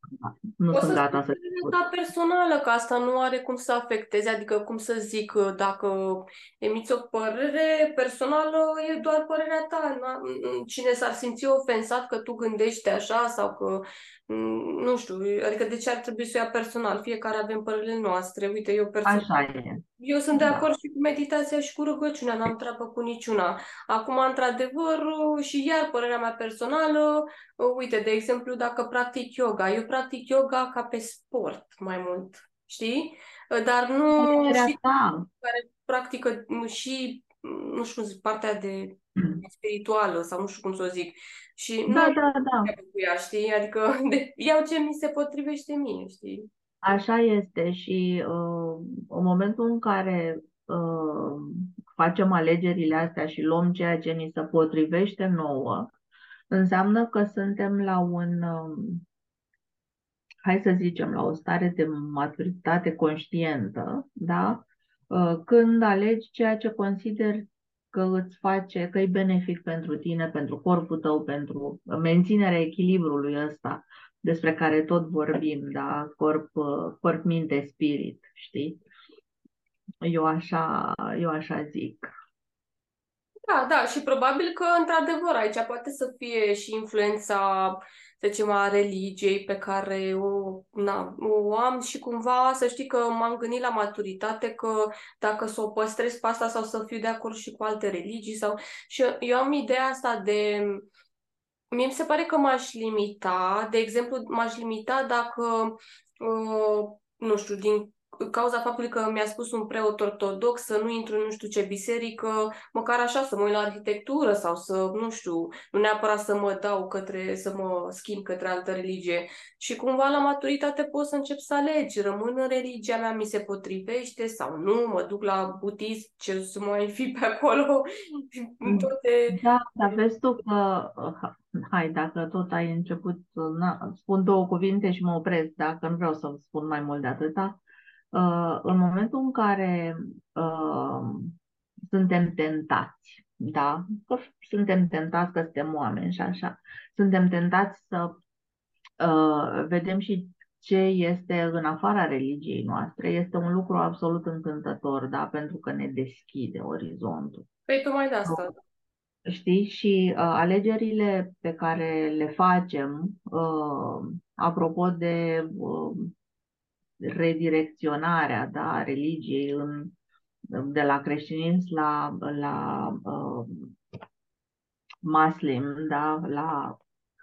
nu o sunt gata să discut. personală, că asta nu are cum să afecteze, adică cum să zic, dacă emiți o părere personală, e doar părerea ta. Cine s-ar simți ofensat că tu gândești așa sau că nu știu, adică de ce ar trebui să o ia personal? Fiecare avem părerile noastre. Uite, eu personal... Așa e. Eu sunt de da. acord și cu meditația și cu rugăciunea, n-am treabă cu niciuna. Acum, într-adevăr, și iar părerea mea personală, uite, de exemplu, dacă practic yoga, eu practic yoga ca pe sport mai mult, știi? Dar nu și care practică și, nu știu cum zic, partea de spirituală sau nu știu cum să o zic. Și da, nu da, da. cu ea, știi? Adică de, iau ce mi se potrivește mie, știi? Așa este și uh, în momentul în care uh, facem alegerile astea și luăm ceea ce ni se potrivește nouă, înseamnă că suntem la un, uh, hai să zicem, la o stare de maturitate conștientă, da? Uh, când alegi ceea ce consideri că îți face, că e benefic pentru tine, pentru corpul tău, pentru menținerea echilibrului ăsta despre care tot vorbim, da? Corp, corp minte, spirit, știi? Eu așa, eu așa zic. Da, da, și probabil că, într-adevăr, aici poate să fie și influența, să zicem, a religiei pe care o, na, o am și cumva să știi că m-am gândit la maturitate că dacă să o păstrez pe asta sau să fiu de acord și cu alte religii sau... Și eu am ideea asta de... Mie mi se pare că m-aș limita, de exemplu, m-aș limita dacă, uh, nu știu, din cauza faptului că mi-a spus un preot ortodox să nu intru în nu știu ce biserică, măcar așa să mă uit la arhitectură sau să, nu știu, nu neapărat să mă dau către, să mă schimb către altă religie. Și cumva la maturitate pot să încep să alegi, rămân în religia mea, mi se potrivește sau nu, mă duc la budism, ce să mai fi pe acolo, toate... Da, dar vezi tu că hai, dacă tot ai început, na, spun două cuvinte și mă opresc, dacă nu vreau să spun mai mult de atâta. Uh, în momentul în care uh, suntem tentați, da, că suntem tentați că suntem oameni și așa, suntem tentați să uh, vedem și ce este în afara religiei noastre, este un lucru absolut încântător, da, pentru că ne deschide orizontul. Păi tocmai de asta. Știi? Și uh, alegerile pe care le facem, uh, apropo de uh, redirecționarea da, religiei în, de la creștinism la, la uh, maslim, da, la,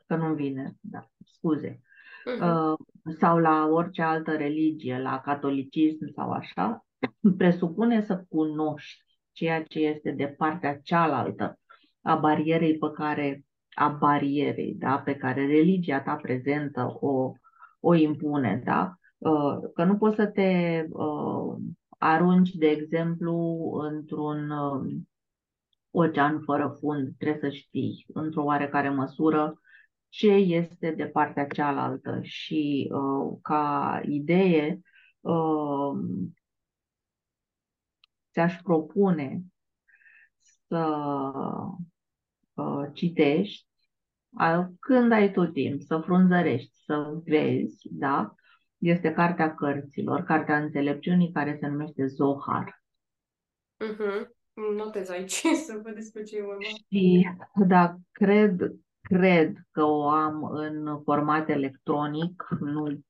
că nu vine, da, scuze, uh-huh. uh, sau la orice altă religie, la catolicism sau așa, presupune să cunoști ceea ce este de partea cealaltă a barierei pe care a barierei, da, pe care religia ta prezentă o, o impune, da? Uh, că nu poți să te uh, arunci, de exemplu, într-un uh, ocean fără fund, trebuie să știi, într-o oarecare măsură, ce este de partea cealaltă și uh, ca idee uh, ți-aș propune să uh, citești când ai tot timp, să frunzărești, să vezi, da? Este cartea cărților, cartea înțelepciunii care se numește Zohar. Uh-huh. Notez aici să văd despre ce e vorba. Și, da, cred, cred că o am în format electronic, nu,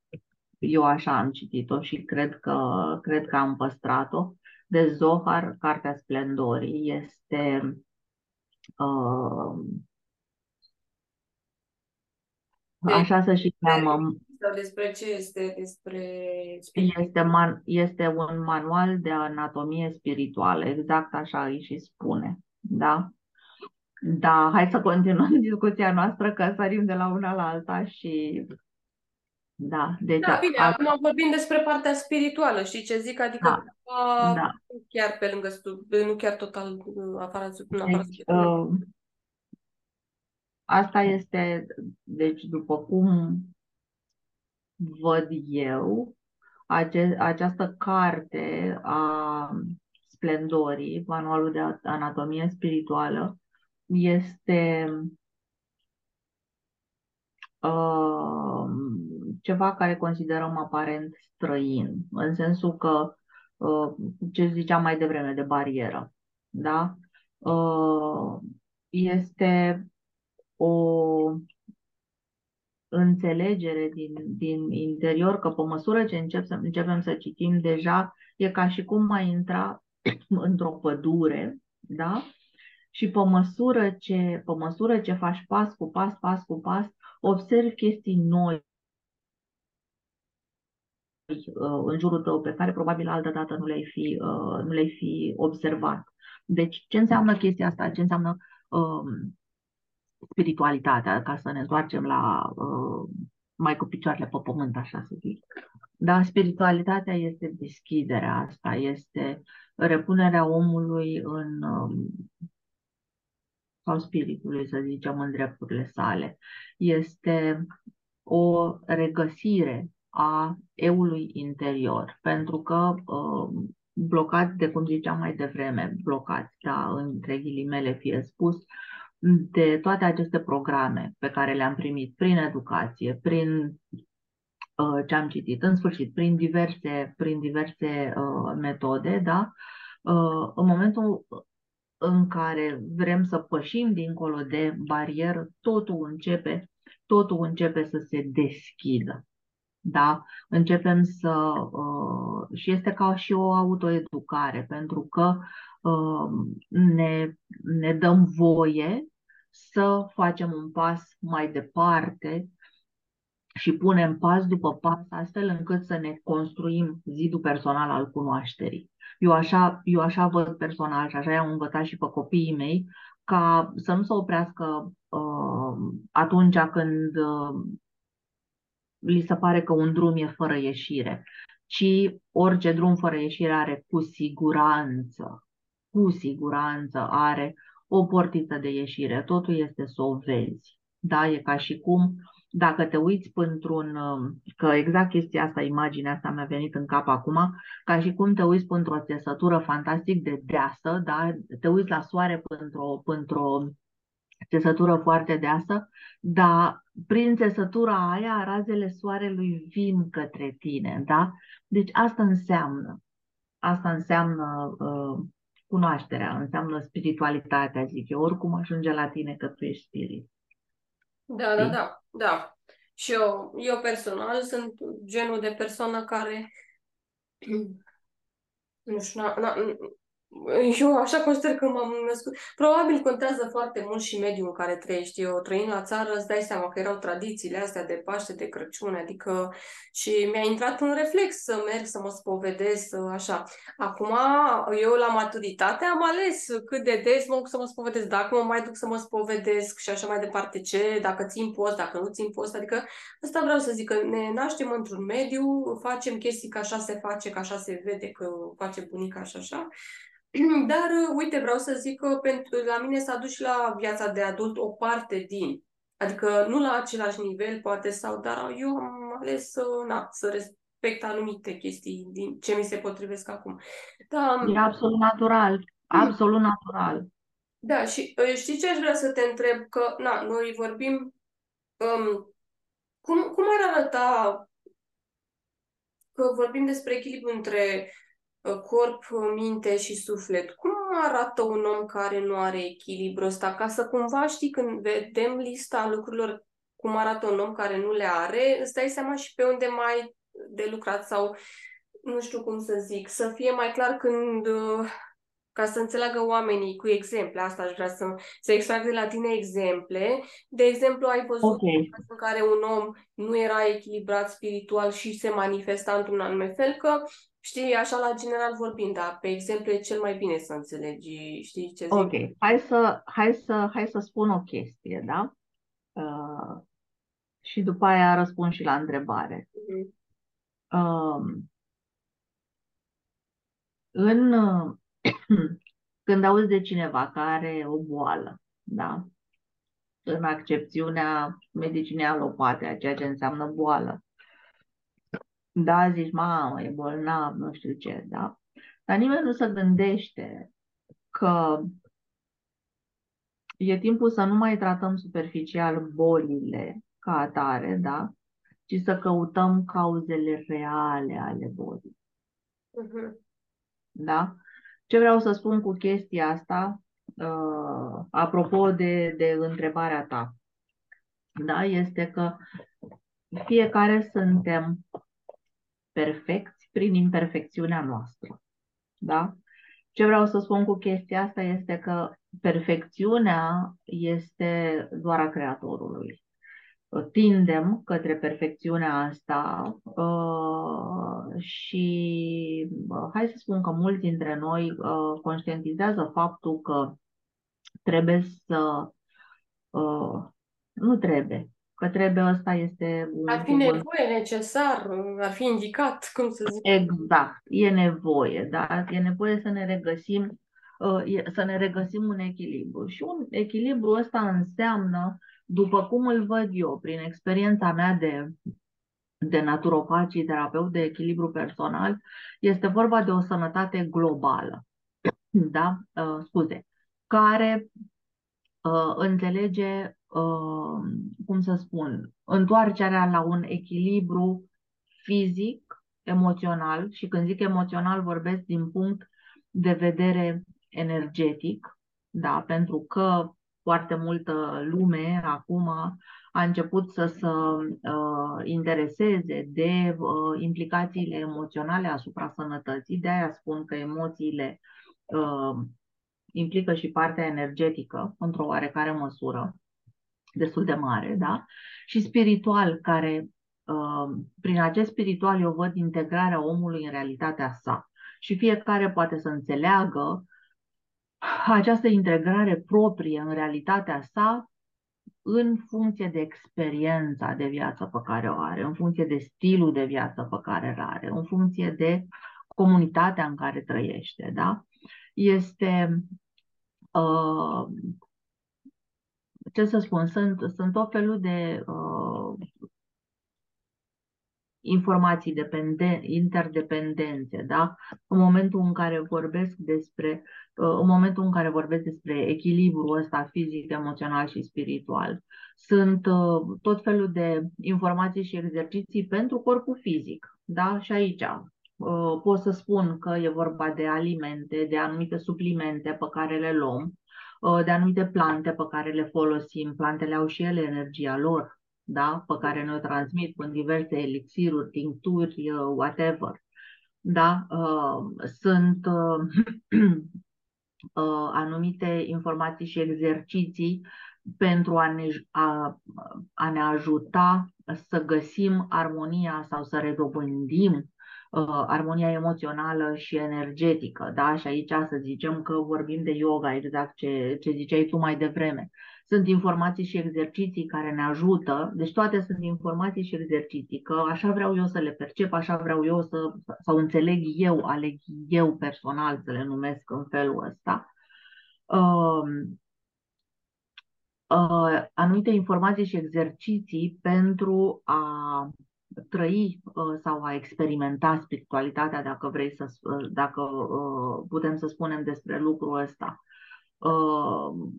eu așa am citit-o și cred că, cred că am păstrat-o. De Zohar, Cartea Splendorii, este uh, așa să și cheamă. Sau despre ce este? Despre... Este, man, este un manual de anatomie spirituală, exact așa îi și spune. Da? Da, hai să continuăm discuția noastră, că sărim de la una la alta și... Da, deci... Da, bine, a... acum vorbim despre partea spirituală, și ce zic? Adică da. A, da. chiar pe lângă studiu, nu chiar total afară, afară deci, uh, Asta este, deci, după cum văd eu, ace- această carte a splendorii, manualul de anatomie spirituală, este uh, ceva care considerăm aparent străin, în sensul că, uh, ce ziceam mai devreme, de barieră. Da? Uh, este o înțelegere din, din interior, că pe măsură ce încep să, începem să citim deja, e ca și cum mai intra într-o pădure, da? Și pe măsură, ce, pe măsură ce faci pas cu pas, pas cu pas, observi chestii noi uh, în jurul tău pe care probabil altă dată nu le-ai fi, uh, nu le-ai fi observat. Deci ce înseamnă chestia asta? Ce înseamnă um, spiritualitatea, ca să ne întoarcem la uh, mai cu picioarele pe pământ, așa să zic. Dar spiritualitatea este deschiderea asta, este repunerea omului în um, sau spiritului, să zicem, în drepturile sale. Este o regăsire a eului interior, pentru că uh, blocați, de cum ziceam mai devreme, blocați, da, între ghilimele fie spus, uh, de toate aceste programe pe care le-am primit prin educație, prin uh, ce am citit, în sfârșit, prin diverse, prin diverse uh, metode, da? Uh, în momentul în care vrem să pășim dincolo de barieră, totul începe, totul începe să se deschidă. Da? Începem să. Uh, și este ca și o autoeducare, pentru că uh, ne, ne dăm voie să facem un pas mai departe și punem pas după pas astfel încât să ne construim zidul personal al cunoașterii. Eu așa, eu așa văd personal și așa i-am învățat și pe copiii mei ca să nu se oprească uh, atunci când uh, li se pare că un drum e fără ieșire, ci orice drum fără ieșire are cu siguranță, cu siguranță are o portiță de ieșire, totul este să o vezi. Da, e ca și cum dacă te uiți într-un, um, că exact chestia asta, imaginea asta mi-a venit în cap acum, ca și cum te uiți într-o țesătură fantastic de deasă, da? te uiți la soare într-o, într-o țesătură foarte deasă, dar prin țesătura aia razele soarelui vin către tine, da? Deci asta înseamnă, asta înseamnă uh, cunoașterea, înseamnă spiritualitatea, zic eu. Oricum ajunge la tine că tu ești spirit. Da, da, da, da. Și eu, eu personal sunt genul de persoană care nu știu, na, na, eu așa consider că m-am născut. Probabil contează foarte mult și mediul în care trăiești. Eu trăind la țară, îți dai seama că erau tradițiile astea de Paște, de Crăciun, adică și mi-a intrat un reflex să merg, să mă spovedesc, să, așa. Acum, eu la maturitate am ales cât de des mă duc să mă spovedesc, dacă mă mai duc să mă spovedesc și așa mai departe, ce, dacă țin post, dacă nu țin post, adică asta vreau să zic, că ne naștem într-un mediu, facem chestii că așa se face, că așa se vede, că face bunica și așa Dar, uh, uite, vreau să zic că pentru, la mine s-a dus și la viața de adult o parte din. Adică nu la același nivel, poate, sau, dar eu am ales să, na, să respect anumite chestii din ce mi se potrivesc acum. Da, e absolut natural. Absolut natural. Da, și uh, știi ce aș vrea să te întreb? Că, na, noi vorbim um, cum, cum ar arăta că vorbim despre echilibru între Uh, corp, minte și suflet. Cum arată un om care nu are echilibru ăsta? Ca să cumva știi când vedem lista lucrurilor cum arată un om care nu le are, îți dai seama și pe unde mai de lucrat sau nu știu cum să zic, să fie mai clar când uh, ca să înțeleagă oamenii cu exemple. Asta aș vrea să, să extrag de la tine exemple. De exemplu, ai văzut okay. în care un om nu era echilibrat spiritual și se manifesta într-un anume fel, că Știi, așa la general vorbind, dar pe exemplu e cel mai bine să înțelegi, știi ce zic? Ok, hai să, hai să, hai să spun o chestie, da? Uh, și după aia răspund și la întrebare. Mm-hmm. Uh, în, când auzi de cineva care are o boală, da? În accepțiunea medicinei alopate, a ceea ce înseamnă boală, da, zici, mamă, e bolnav, nu știu ce, da? Dar nimeni nu se gândește că e timpul să nu mai tratăm superficial bolile ca atare, da? Ci să căutăm cauzele reale ale bolii. Uh-huh. Da? Ce vreau să spun cu chestia asta, uh, apropo de, de întrebarea ta, da? este că fiecare suntem perfecți prin imperfecțiunea noastră. Da? Ce vreau să spun cu chestia asta este că perfecțiunea este doar a Creatorului. Tindem către perfecțiunea asta uh, și uh, hai să spun că mulți dintre noi uh, conștientizează faptul că trebuie să nu trebuie, că trebuie ăsta este... Ar fi nevoie, necesar, ar fi indicat, cum să zic. Exact, e nevoie, da? E nevoie să ne regăsim uh, să ne regăsim un echilibru. Și un echilibru ăsta înseamnă, după cum îl văd eu, prin experiența mea de, de naturopat și terapeut de echilibru personal, este vorba de o sănătate globală, da? Uh, scuze, care uh, înțelege Uh, cum să spun, întoarcerea la un echilibru fizic, emoțional și când zic emoțional vorbesc din punct de vedere energetic, da, pentru că foarte multă lume acum a început să se uh, intereseze de uh, implicațiile emoționale asupra sănătății. De aia spun că emoțiile uh, implică și partea energetică într-o oarecare măsură destul de mare, da? Și spiritual, care uh, prin acest spiritual eu văd integrarea omului în realitatea sa. Și fiecare poate să înțeleagă această integrare proprie în realitatea sa în funcție de experiența de viață pe care o are, în funcție de stilul de viață pe care îl are, în funcție de comunitatea în care trăiește. Da? Este uh, ce să spun, sunt, sunt tot felul de uh, informații depende, interdependențe, da? În momentul în care vorbesc despre, uh, în momentul în care vorbesc despre echilibrul ăsta fizic, emoțional și spiritual, sunt uh, tot felul de informații și exerciții pentru corpul fizic, da? Și aici uh, pot să spun că e vorba de alimente, de anumite suplimente pe care le luăm, uh, de anumite plante pe care le folosim. Plantele au și ele energia lor, da? pe care ne-o transmit în diverse elixiruri, tincturi, uh, whatever. Da? Sunt anumite informații și exerciții pentru a ne, a, a ne ajuta să găsim armonia sau să redobândim uh, armonia emoțională și energetică. Da? Și aici să zicem că vorbim de yoga, exact ce, ce ziceai tu mai devreme. Sunt informații și exerciții care ne ajută, deci toate sunt informații și exerciții, că așa vreau eu să le percep, așa vreau eu să, sau înțeleg eu, aleg eu personal să le numesc în felul ăsta. Uh, uh, anumite informații și exerciții pentru a trăi uh, sau a experimenta spiritualitatea, dacă vrei să, uh, dacă uh, putem să spunem despre lucrul ăsta. Uh,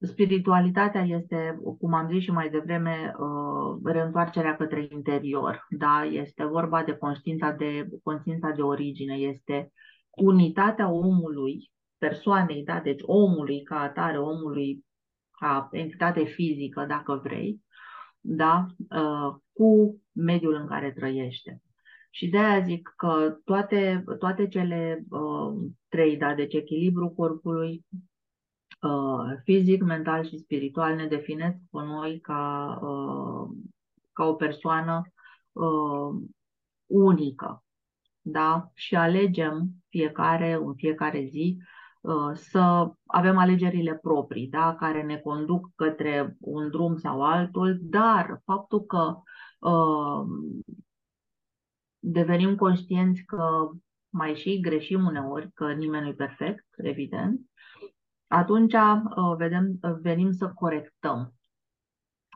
spiritualitatea este, cum am zis și mai devreme, uh, reîntoarcerea către interior. Da? Este vorba de conștiința de, conștiința de origine, este unitatea omului, persoanei, da? deci omului ca atare, omului ca entitate fizică, dacă vrei, da? Uh, cu mediul în care trăiește. Și de aia zic că toate, toate cele uh, trei, da, deci echilibru corpului, uh, fizic, mental și spiritual, ne definesc pe noi ca, uh, ca o persoană uh, unică. Da? Și alegem fiecare, în fiecare zi, Uh, să avem alegerile proprii, da, care ne conduc către un drum sau altul, dar faptul că uh, devenim conștienți că mai și greșim uneori, că nimeni nu e perfect, evident, atunci uh, vedem, venim să corectăm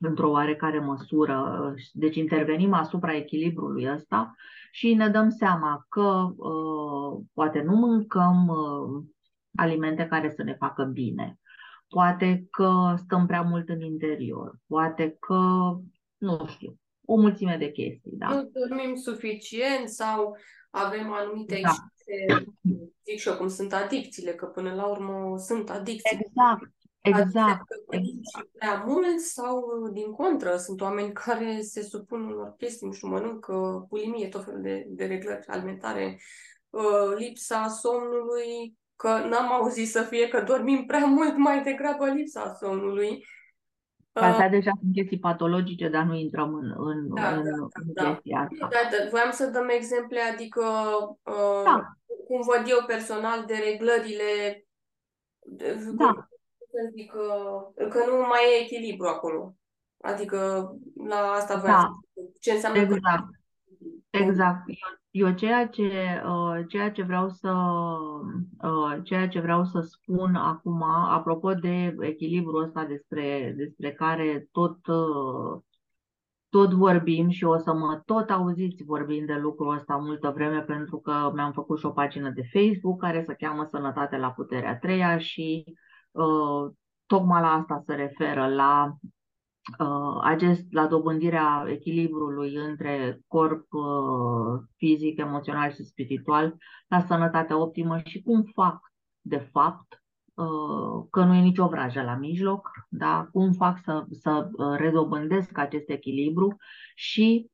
într-o oarecare măsură. Deci intervenim asupra echilibrului ăsta și ne dăm seama că uh, poate nu mâncăm uh, alimente care să ne facă bine. Poate că stăm prea mult în interior, poate că, nu știu, o mulțime de chestii. Da? Nu dormim suficient sau avem anumite da. excese, zic și eu cum sunt adicțiile, că până la urmă sunt adicții. Exact, exact. exact. prea mult sau din contră, sunt oameni care se supun unor chestii, nu știu, mănâncă bulimie, tot felul de, de reglări alimentare, uh, lipsa somnului, că n-am auzit să fie că dormim prea mult, mai degrabă lipsa somnului. Asta uh, deja sunt chestii patologice, dar nu intrăm în, în, da, în, da, în da, chestia asta. Da, da, voiam să dăm exemple, adică uh, da. cum văd eu personal de reglările da. să zic, uh, că nu mai e echilibru acolo. Adică la asta voiam da. să Ce înseamnă exact. că... Exact. Eu eu ceea ce, uh, ceea ce vreau să uh, ceea ce vreau să spun acum, apropo de echilibrul ăsta despre, despre care tot, uh, tot vorbim și o să mă tot auziți vorbind de lucrul ăsta multă vreme pentru că mi-am făcut și o pagină de Facebook care se cheamă Sănătate la puterea treia și uh, tocmai la asta se referă, la Uh, acest, la dobândirea echilibrului între corp uh, fizic, emoțional și spiritual, la sănătatea optimă și cum fac, de fapt, uh, că nu e nicio vrajă la mijloc, da? cum fac să, să redobândesc acest echilibru și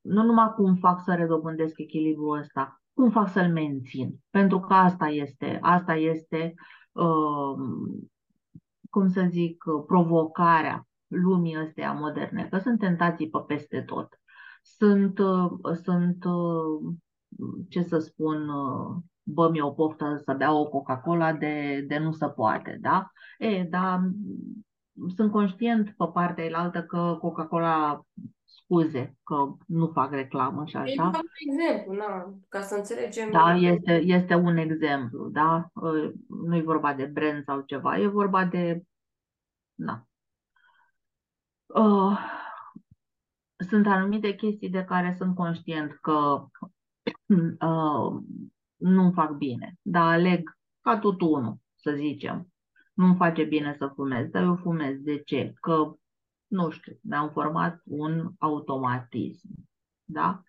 nu numai cum fac să redobândesc echilibrul ăsta, cum fac să-l mențin. Pentru că asta este, asta este cum să zic, provocarea lumii astea moderne, că sunt tentații pe peste tot. Sunt, sunt ce să spun, bă, mi o poftă să beau o Coca-Cola de, de nu se poate, da? E, da, sunt conștient pe partea elaltă că Coca-Cola scuze că nu fac reclamă și așa. E un exemplu, na, ca să înțelegem. Da, este, este un exemplu, da? Nu e vorba de brand sau ceva, e vorba de... Na. Uh, sunt anumite chestii de care sunt conștient că uh, nu fac bine, dar aleg ca tutunul, să zicem. Nu-mi face bine să fumez, dar eu fumez. De ce? Că nu știu, mi-am format un automatism. Da?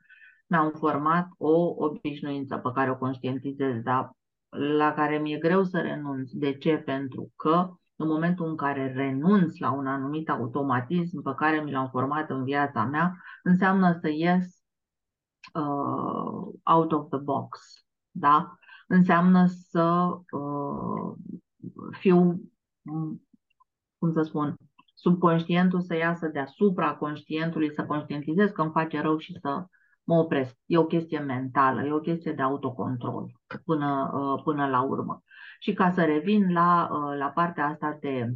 mi-am format o obișnuință pe care o conștientizez, dar la care mi-e greu să renunț. De ce? Pentru că în momentul în care renunț la un anumit automatism pe care mi l-am format în viața mea, înseamnă să ies uh, out of the box. Da? Înseamnă să uh, fiu, cum să spun, subconștientul să iasă deasupra conștientului, să conștientizez că îmi face rău și să mă opresc. E o chestie mentală, e o chestie de autocontrol până, uh, până la urmă. Și ca să revin la, uh, la partea asta de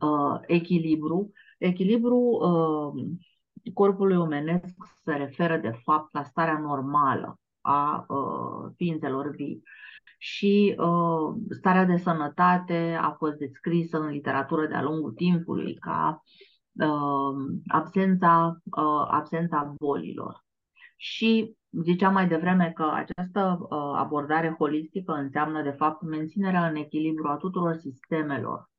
uh, echilibru, echilibru uh, corpului omenesc se referă de fapt la starea normală a uh, ființelor vii. Și uh, starea de sănătate a fost descrisă în literatură de-a lungul timpului ca uh, absența, uh, absența bolilor. Și ziceam mai devreme că această uh, abordare holistică înseamnă, de fapt, menținerea în echilibru a tuturor sistemelor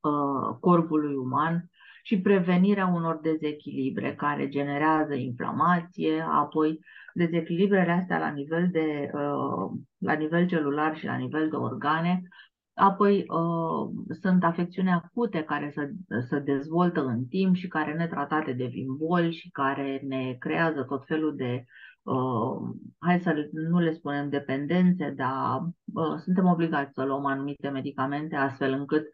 uh, corpului uman și prevenirea unor dezechilibre care generează inflamație, apoi dezechilibrele astea la nivel, de, uh, la nivel celular și la nivel de organe, apoi uh, sunt afecțiuni acute care se, se dezvoltă în timp și care netratate devin boli și care ne creează tot felul de Uh, hai să nu le spunem dependențe, dar uh, suntem obligați să luăm anumite medicamente astfel încât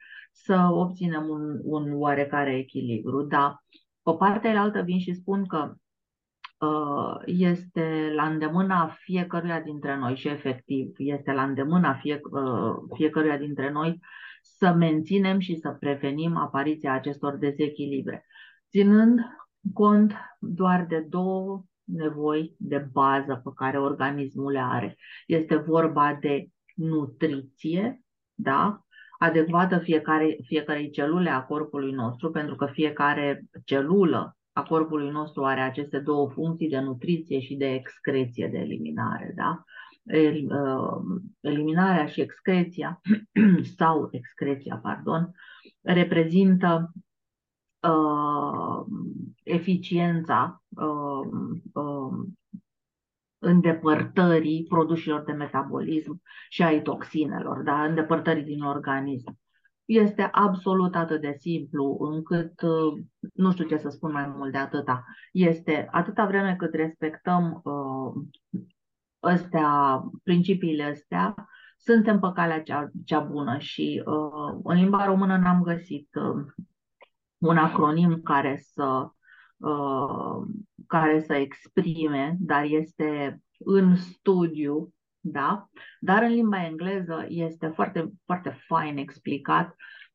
să obținem un, un oarecare echilibru. Dar pe partea altă vin și spun că uh, este la îndemâna fiecăruia dintre noi și efectiv este la îndemâna fie, uh, fiecăruia dintre noi să menținem și să prevenim apariția acestor dezechilibre, ținând cont doar de două nevoi de bază pe care organismul le are. Este vorba de nutriție, da? Adecvată fiecare, fiecare celule a corpului nostru, pentru că fiecare celulă a corpului nostru are aceste două funcții de nutriție și de excreție, de eliminare. Da? Uh, eliminarea și excreția, sau excreția, pardon, reprezintă uh, eficiența uh, uh, îndepărtării produșilor de metabolism și ai toxinelor, da? îndepărtării din organism. Este absolut atât de simplu încât uh, nu știu ce să spun mai mult de atâta. Este atâta vreme cât respectăm uh, astea, principiile astea, suntem pe calea cea, cea bună și uh, în limba română n-am găsit uh, un acronim care să, uh, care să exprime, dar este în studiu, da? Dar în limba engleză este foarte, foarte fain explicat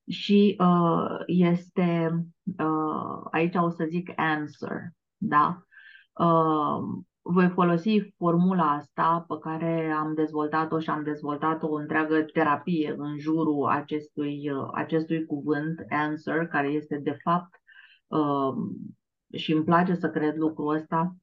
și uh, este, uh, aici o să zic answer, da? Uh, voi folosi formula asta pe care am dezvoltat-o și am dezvoltat o întreagă terapie în jurul acestui, acestui cuvânt, answer, care este de fapt, uh, și îmi place să cred lucrul ăsta,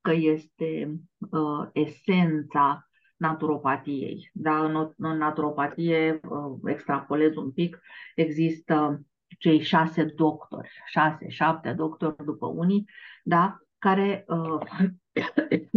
că este uh, esența naturopatiei. Da? În, în naturopatie, uh, extrapolez un pic, există cei șase doctori, șase, șapte doctori după unii, da? care uh,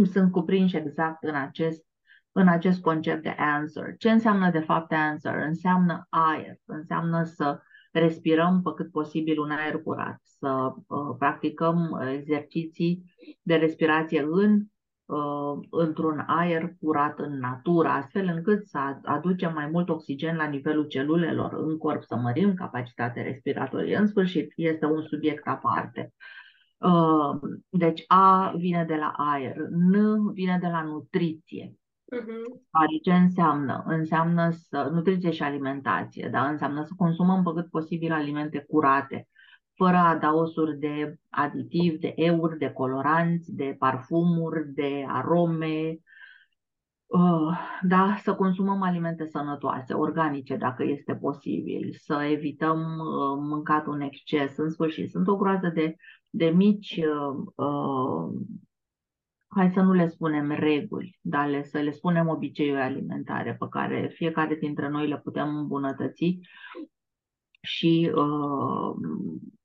sunt cuprinși exact în acest, în acest concept de answer. Ce înseamnă de fapt answer? Înseamnă aer, înseamnă să respirăm pe cât posibil un aer curat, să uh, practicăm exerciții de respirație în uh, într-un aer curat în natură, astfel încât să aducem mai mult oxigen la nivelul celulelor în corp, să mărim capacitatea respiratorie. În sfârșit, este un subiect aparte. Uh, deci A vine de la aer, N vine de la nutriție. Uh-huh. ce înseamnă? Înseamnă să, nutriție și alimentație, da? înseamnă să consumăm pe cât posibil alimente curate, fără adaosuri de aditivi, de euri, de coloranți, de parfumuri, de arome, uh, da, să consumăm alimente sănătoase, organice, dacă este posibil, să evităm uh, mâncatul în exces, în sfârșit. Sunt o groază de de mici, uh, uh, hai să nu le spunem reguli, dar le, să le spunem obiceiuri alimentare pe care fiecare dintre noi le putem îmbunătăți și uh,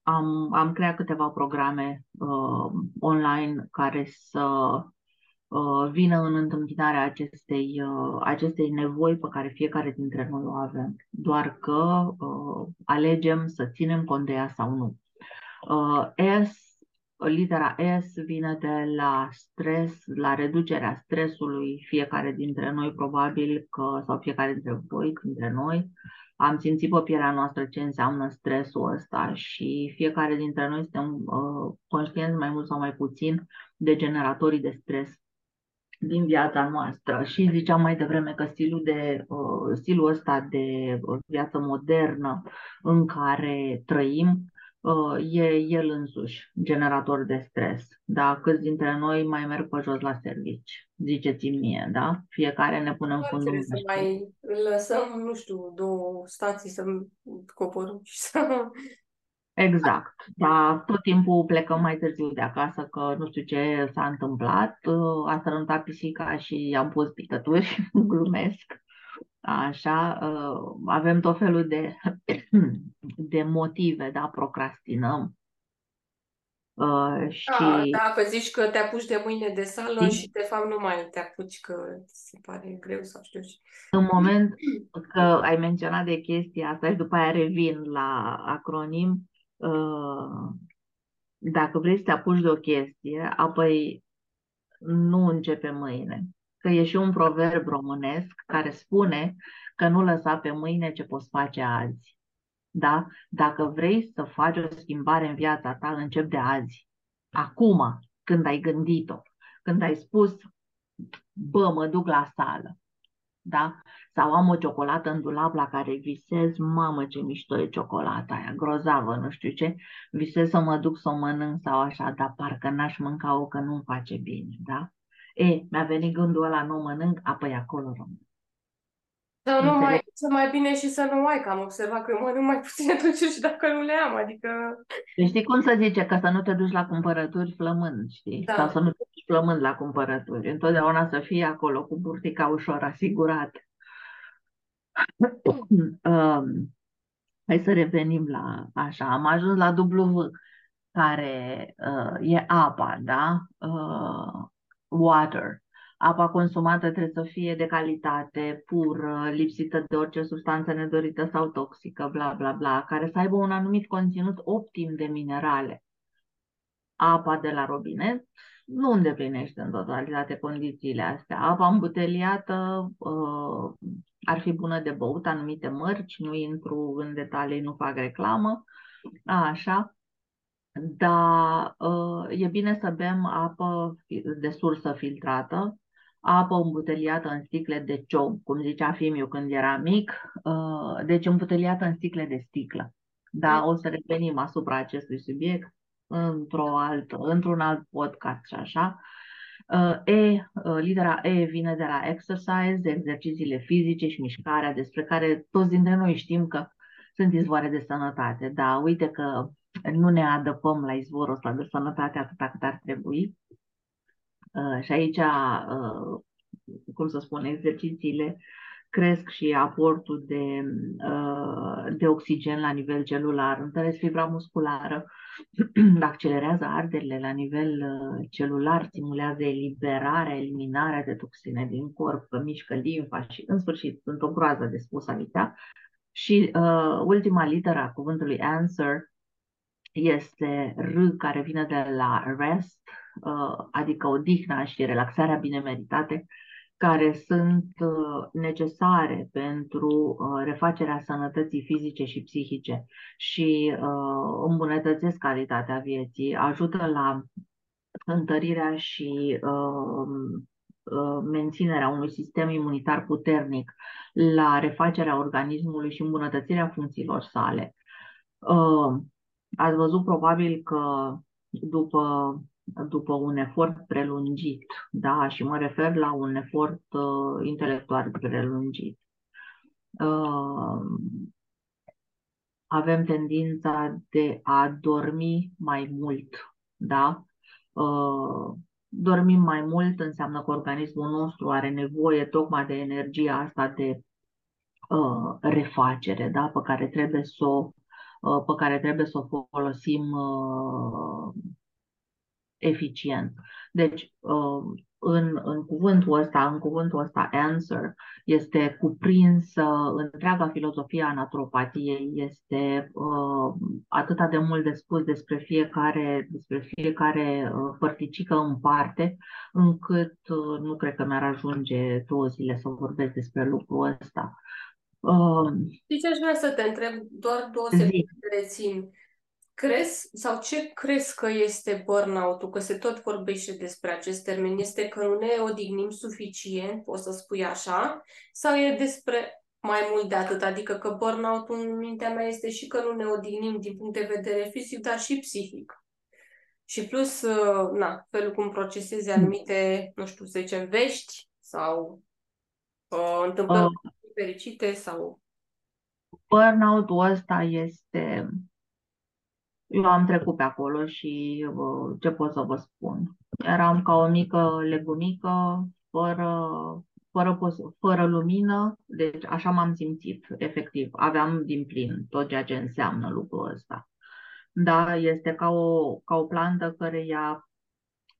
am, am creat câteva programe uh, online care să uh, vină în întâmpinarea acestei, uh, acestei nevoi pe care fiecare dintre noi o avem, doar că uh, alegem să ținem cont de ea sau nu. Uh, S, litera S vine de la stres, la reducerea stresului, fiecare dintre noi probabil că, sau fiecare dintre voi, dintre noi, am simțit pe pielea noastră ce înseamnă stresul ăsta și fiecare dintre noi suntem uh, conștienți mai mult sau mai puțin de generatorii de stres din viața noastră. Și ziceam mai devreme că stilul, de, uh, stilul ăsta de uh, viață modernă în care trăim uh, e el însuși generator de stres. Da? Câți dintre noi mai merg pe jos la servici? Ziceți-mi mie, da? Fiecare ne pune în fundul. să mai lăsăm, nu știu, două stații să coborâm și să... Exact, dar tot timpul plecăm mai târziu de acasă că nu știu ce s-a întâmplat, a sărăntat pisica și am pus picături, glumesc. Așa, uh, avem tot felul de, de motive, da, procrastinăm. Uh, și... Da, dacă zici că te apuci de mâine de sală și de fapt nu mai te apuci că se pare greu sau știu și... În moment că ai menționat de chestia asta și după aia revin la acronim, uh, dacă vrei să te apuci de o chestie, apoi nu începe mâine că e și un proverb românesc care spune că nu lăsa pe mâine ce poți face azi. Da? Dacă vrei să faci o schimbare în viața ta, încep de azi. Acum, când ai gândit-o, când ai spus, bă, mă duc la sală, da? Sau am o ciocolată în dulap la care visez, mamă ce mișto e ciocolata aia, grozavă, nu știu ce, visez să mă duc să o mănânc sau așa, dar parcă n-aș mânca-o că nu-mi face bine, da? E, mi-a venit gândul ăla, nu mănânc, apoi acolo rămân. Sau nu mai, să mai bine și să nu ai, că am observat că eu mănânc mai puține dulciuri și dacă nu le am, adică... Deci știi cum să zice? Că să nu te duci la cumpărături flămând, știi? Da. Sau să nu te duci flămând la cumpărături. Întotdeauna să fii acolo cu burtica ușor asigurat. um, hai să revenim la așa. Am ajuns la W, care uh, e apa, da? Uh, water. Apa consumată trebuie să fie de calitate, pură, lipsită de orice substanță nedorită sau toxică, bla bla bla, care să aibă un anumit conținut optim de minerale. Apa de la robinet nu îndeplinește în totalitate condițiile astea. Apa îmbuteliată uh, ar fi bună de băut anumite mărci, nu intru în detalii, nu fac reclamă, așa, dar uh, e bine să bem apă de sursă filtrată, apă îmbuteliată în sticle de ciom, cum zicea Fimiu când era mic, uh, deci îmbuteliată în sticle de sticlă. Da, o să revenim asupra acestui subiect într-o altă, într-un alt podcast și așa. Uh, e, litera E vine de la exercise, de exercițiile fizice și mișcarea, despre care toți dintre noi știm că sunt izvoare de sănătate. Da, uite că nu ne adăpăm la izvorul ăsta de sănătate atâta cât ar trebui. Uh, și aici, uh, cum să spun, exercițiile cresc și aportul de, uh, de oxigen la nivel celular, întăresc fibra musculară, accelerează arderile la nivel celular, stimulează eliberarea, eliminarea de toxine din corp, mișcă limfa și, în sfârșit, sunt o groază de spus aici. Și uh, ultima literă a cuvântului answer este R care vine de la rest, uh, adică odihna și relaxarea bine meritate, care sunt uh, necesare pentru uh, refacerea sănătății fizice și psihice și îmbunătățesc calitatea vieții, ajută la întărirea și menținerea unui sistem imunitar puternic, la refacerea organismului și îmbunătățirea funcțiilor sale. Ați văzut probabil că după, după un efort prelungit, da, și mă refer la un efort uh, intelectual prelungit, uh, avem tendința de a dormi mai mult, da? Uh, dormim mai mult înseamnă că organismul nostru are nevoie tocmai de energia asta de uh, refacere, da? pe care trebuie să o pe care trebuie să o folosim eficient. Deci, în, în cuvântul ăsta, în cuvântul ăsta answer, este cuprinsă întreaga filozofie a naturopatiei, este uh, atâta de mult de spus despre fiecare, despre fiecare uh, părticică în parte, încât uh, nu cred că mi-ar ajunge două zile să vorbesc despre lucrul ăsta. Uh, Știi ce aș vrea să te întreb? Doar două secunde rețin crezi sau ce crezi că este burnout-ul? Că se tot vorbește despre acest termen. Este că nu ne odihnim suficient, poți să spui așa, sau e despre mai mult de atât? Adică că burnout-ul în mintea mea este și că nu ne odihnim din punct de vedere fizic, dar și psihic. Și plus, uh, na, felul cum procesezi anumite, nu știu, să zicem, vești sau uh, întâmplări uh, fericite sau... Burnout-ul ăsta este eu am trecut pe acolo și ce pot să vă spun? Eram ca o mică legumică, fără, fără, fără lumină, deci așa m-am simțit, efectiv. Aveam din plin tot ceea ce înseamnă lucrul ăsta. Da, este ca o, ca o plantă care, ia,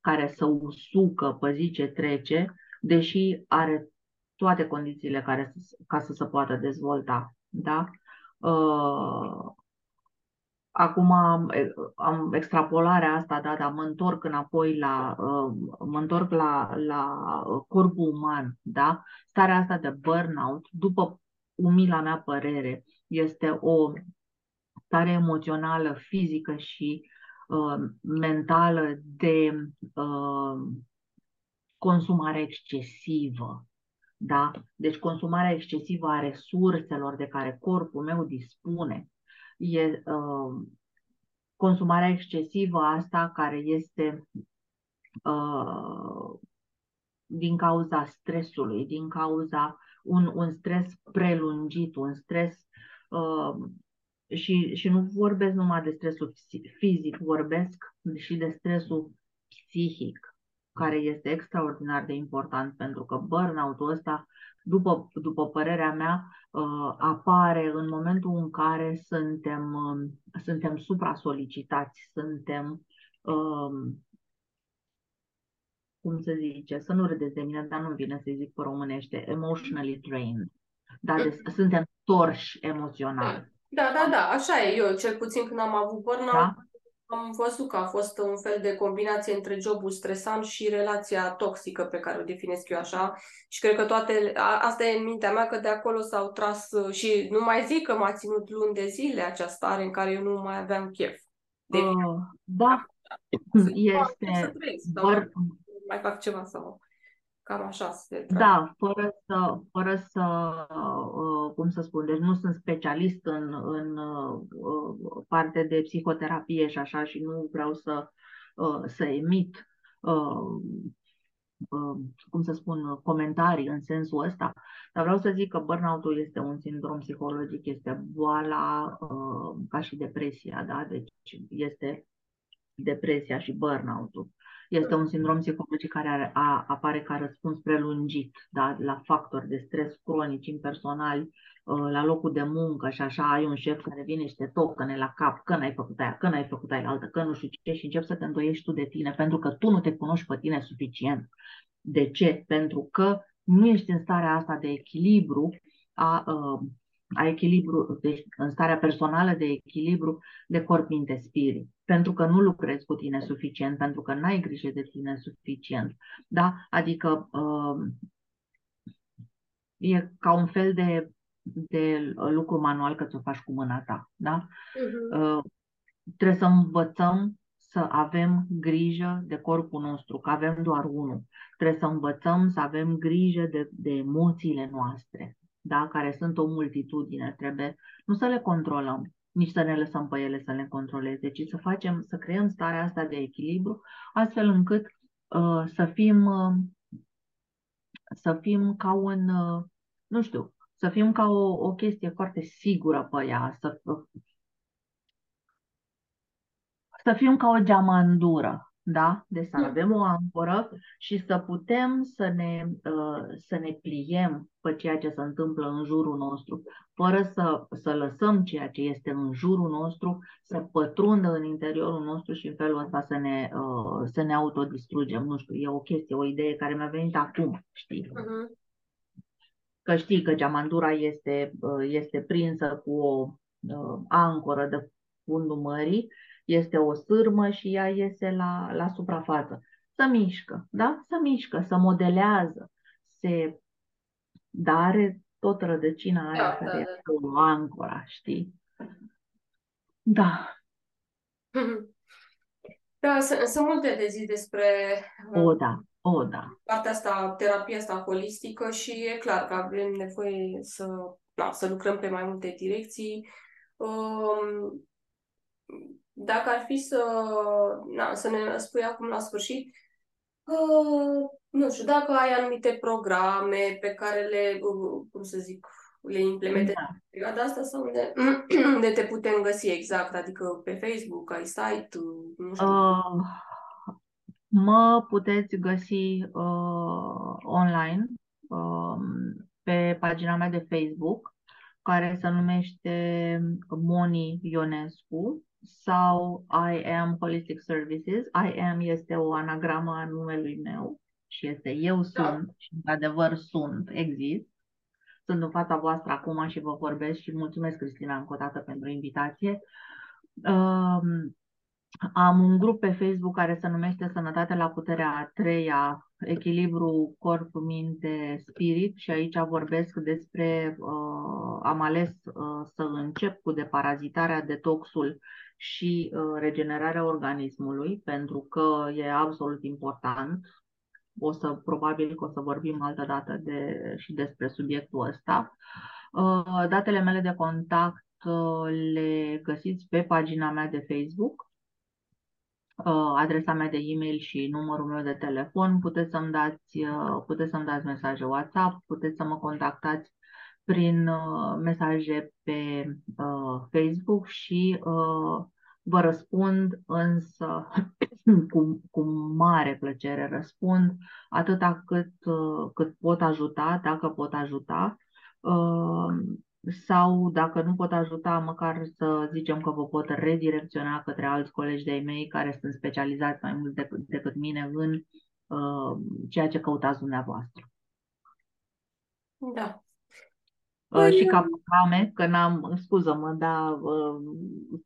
care să usucă pe zi ce trece, deși are toate condițiile care, ca să se poată dezvolta. Da? Uh, Acum am, am extrapolarea asta, da, dar mă întorc înapoi la, uh, mă întorc la, la corpul uman, da? Starea asta de burnout, după umila mea părere, este o stare emoțională, fizică și uh, mentală de uh, consumare excesivă. Da? Deci consumarea excesivă a resurselor de care corpul meu dispune e uh, consumarea excesivă asta care este uh, din cauza stresului, din cauza un, un stres prelungit, un stres uh, și, și nu vorbesc numai de stresul fizic, vorbesc și de stresul psihic, care este extraordinar de important pentru că burnout-ul ăsta după, după părerea mea, uh, apare în momentul în care suntem, um, suntem supra-solicitați, suntem, um, cum se zice, să nu râdeți de mine, dar nu vine să zic pe românește, emotionally drained. Da, de, suntem torși emoțional. Da, da, da, așa e. Eu, cel puțin când am avut burnout, da? Am văzut că a fost un fel de combinație între jobul stresant și relația toxică pe care o definesc eu așa. Și cred că toate, a, asta e în mintea mea că de acolo s-au tras uh, și nu mai zic că m-a ținut luni de zile această stare în care eu nu mai aveam chef. De uh, da, este... Să mai fac ceva sau... Cam așa se Da, fără să, fără să uh, cum să spun, deci nu sunt specialist în, în uh, parte de psihoterapie și așa și nu vreau să, uh, să emit cum să spun, comentarii în sensul ăsta, dar vreau să zic că burnout-ul este un sindrom psihologic, este boala ca și depresia, da? Deci este depresia și burnout-ul. Este un sindrom psihologic care are, a, apare ca răspuns prelungit da, la factori de stres cronici, impersonali, uh, la locul de muncă și așa ai un șef care vine și te tocăne la cap că n-ai făcut aia, că n-ai făcut aia altă, că nu știu ce și începi să te îndoiești tu de tine pentru că tu nu te cunoști pe tine suficient. De ce? Pentru că nu ești în starea asta de echilibru a, uh, a echilibru, deci în starea personală de echilibru de corp, minte, spirit pentru că nu lucrezi cu tine suficient, pentru că n-ai grijă de tine suficient. Da? Adică uh, e ca un fel de, de lucru manual că ți-o faci cu mâna ta. Da? Uh-huh. Uh, trebuie să învățăm să avem grijă de corpul nostru, că avem doar unul. Trebuie să învățăm să avem grijă de, de emoțiile noastre, da? care sunt o multitudine. Trebuie nu să le controlăm, nici să ne lăsăm pe ele să ne controleze, ci să facem, să creăm starea asta de echilibru, astfel încât uh, să fim uh, să fim ca un, uh, nu știu, să fim ca o, o chestie foarte sigură pe ea, să, să fim ca o geamandură, da? Deci să avem o ancoră și să putem să ne, uh, să ne pliem pe ceea ce se întâmplă în jurul nostru, fără să, să lăsăm ceea ce este în jurul nostru să pătrundă în interiorul nostru și în felul ăsta să ne, uh, să ne autodistrugem. Nu știu, e o chestie, o idee care mi-a venit acum, știi? Uh-huh. Că știi că geamandura este, uh, este prinsă cu o ancoră de fundul mării este o sârmă și ea iese la, la suprafață. Să mișcă, da? Să mișcă, să modelează, se... Dar are tot rădăcina aia da, care da, este da. o ancora, știi? Da. Da, sunt, sunt multe de zi despre o, da. O, da. partea asta, terapia asta holistică și e clar că avem nevoie să, da, să lucrăm pe mai multe direcții. Um, dacă ar fi să, na, să ne spui acum la sfârșit, uh, nu știu, dacă ai anumite programe pe care le, uh, cum să zic, le implementezi da. în perioada asta sau unde, unde te putem găsi exact, adică pe Facebook, ai site, nu știu. Uh, mă puteți găsi uh, online uh, pe pagina mea de Facebook, care se numește Moni Ionescu sau I am Holistic Services. I am este o anagramă a numelui meu și este eu da. sunt da. și într-adevăr sunt, exist. Sunt în fața voastră acum și vă vorbesc și mulțumesc, Cristina, încă o dată pentru invitație. Um, am un grup pe Facebook care se numește Sănătate la puterea a treia, echilibru corp, minte, spirit și aici vorbesc despre, uh, am ales uh, să încep cu deparazitarea, detoxul și uh, regenerarea organismului, pentru că e absolut important. O să, probabil că o să vorbim altă dată de, și despre subiectul ăsta. Uh, datele mele de contact uh, le găsiți pe pagina mea de Facebook, adresa mea de e-mail și numărul meu de telefon. Puteți să-mi dați, puteți să-mi dați mesaje WhatsApp, puteți să mă contactați prin uh, mesaje pe uh, Facebook și uh, vă răspund, însă cu, cu mare plăcere răspund, atâta cât, uh, cât pot ajuta, dacă pot ajuta, uh, sau dacă nu pot ajuta, măcar să zicem că vă pot redirecționa către alți colegi de-ai mei care sunt specializați mai mult decât, decât mine în uh, ceea ce căutați dumneavoastră. Da. Uh, și ca programe, că n-am, scuză-mă, dar uh,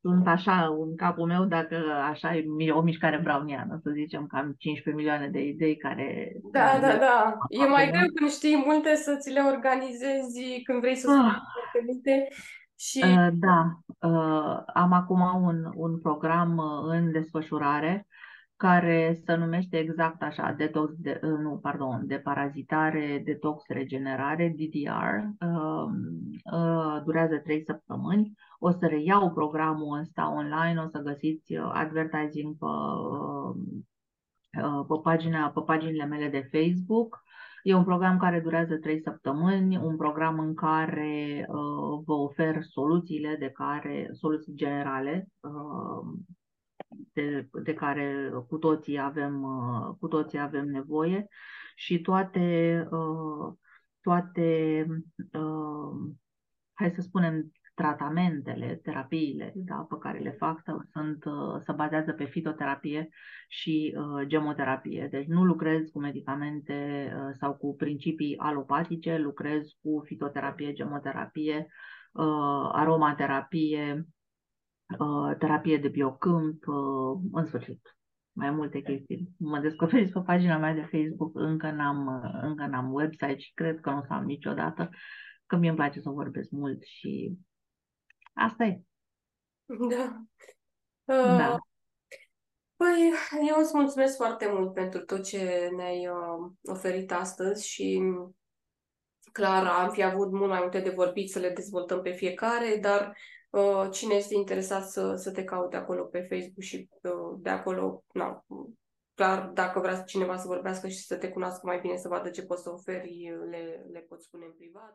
sunt așa în capul meu, dacă așa e o mișcare browniană, să zicem că am 15 milioane de idei care... Da, da, da. E mai greu când știi multe să ți le organizezi când vrei să spui ah. multe. Și... Uh, da, uh, am acum un, un program uh, în desfășurare care se numește exact așa, detox, de, uh, nu, pardon, de parazitare, detox, regenerare, DDR. Uh, uh, durează trei săptămâni. O să reiau programul ăsta online, o să găsiți uh, advertising pe, uh, uh, pe, pagina, pe paginile mele de Facebook. E un program care durează trei săptămâni, un program în care uh, vă ofer soluțiile de care, soluții generale uh, de, de care cu toții avem, uh, cu toții avem nevoie și toate, uh, toate uh, hai să spunem, tratamentele, terapiile da, pe care le fac sunt, se bazează pe fitoterapie și uh, gemoterapie. Deci nu lucrez cu medicamente uh, sau cu principii alopatice, lucrez cu fitoterapie, gemoterapie, uh, aromaterapie, Uh, terapie de biocâmp, uh, în sfârșit, mai multe chestii. Mă descoperiți pe pagina mea de Facebook, încă n-am, uh, încă n-am website și cred că nu o să am niciodată, că mie îmi place să vorbesc mult și asta e. Da. Uh, da. Păi, eu îți mulțumesc foarte mult pentru tot ce ne-ai uh, oferit astăzi și clar am fi avut mult mai multe de vorbit să le dezvoltăm pe fiecare, dar Uh, cine este interesat să, să te caute acolo pe Facebook și uh, de acolo, na, clar, dacă vrea cineva să vorbească și să te cunoască mai bine, să vadă ce poți să oferi, le, le poți spune în privat.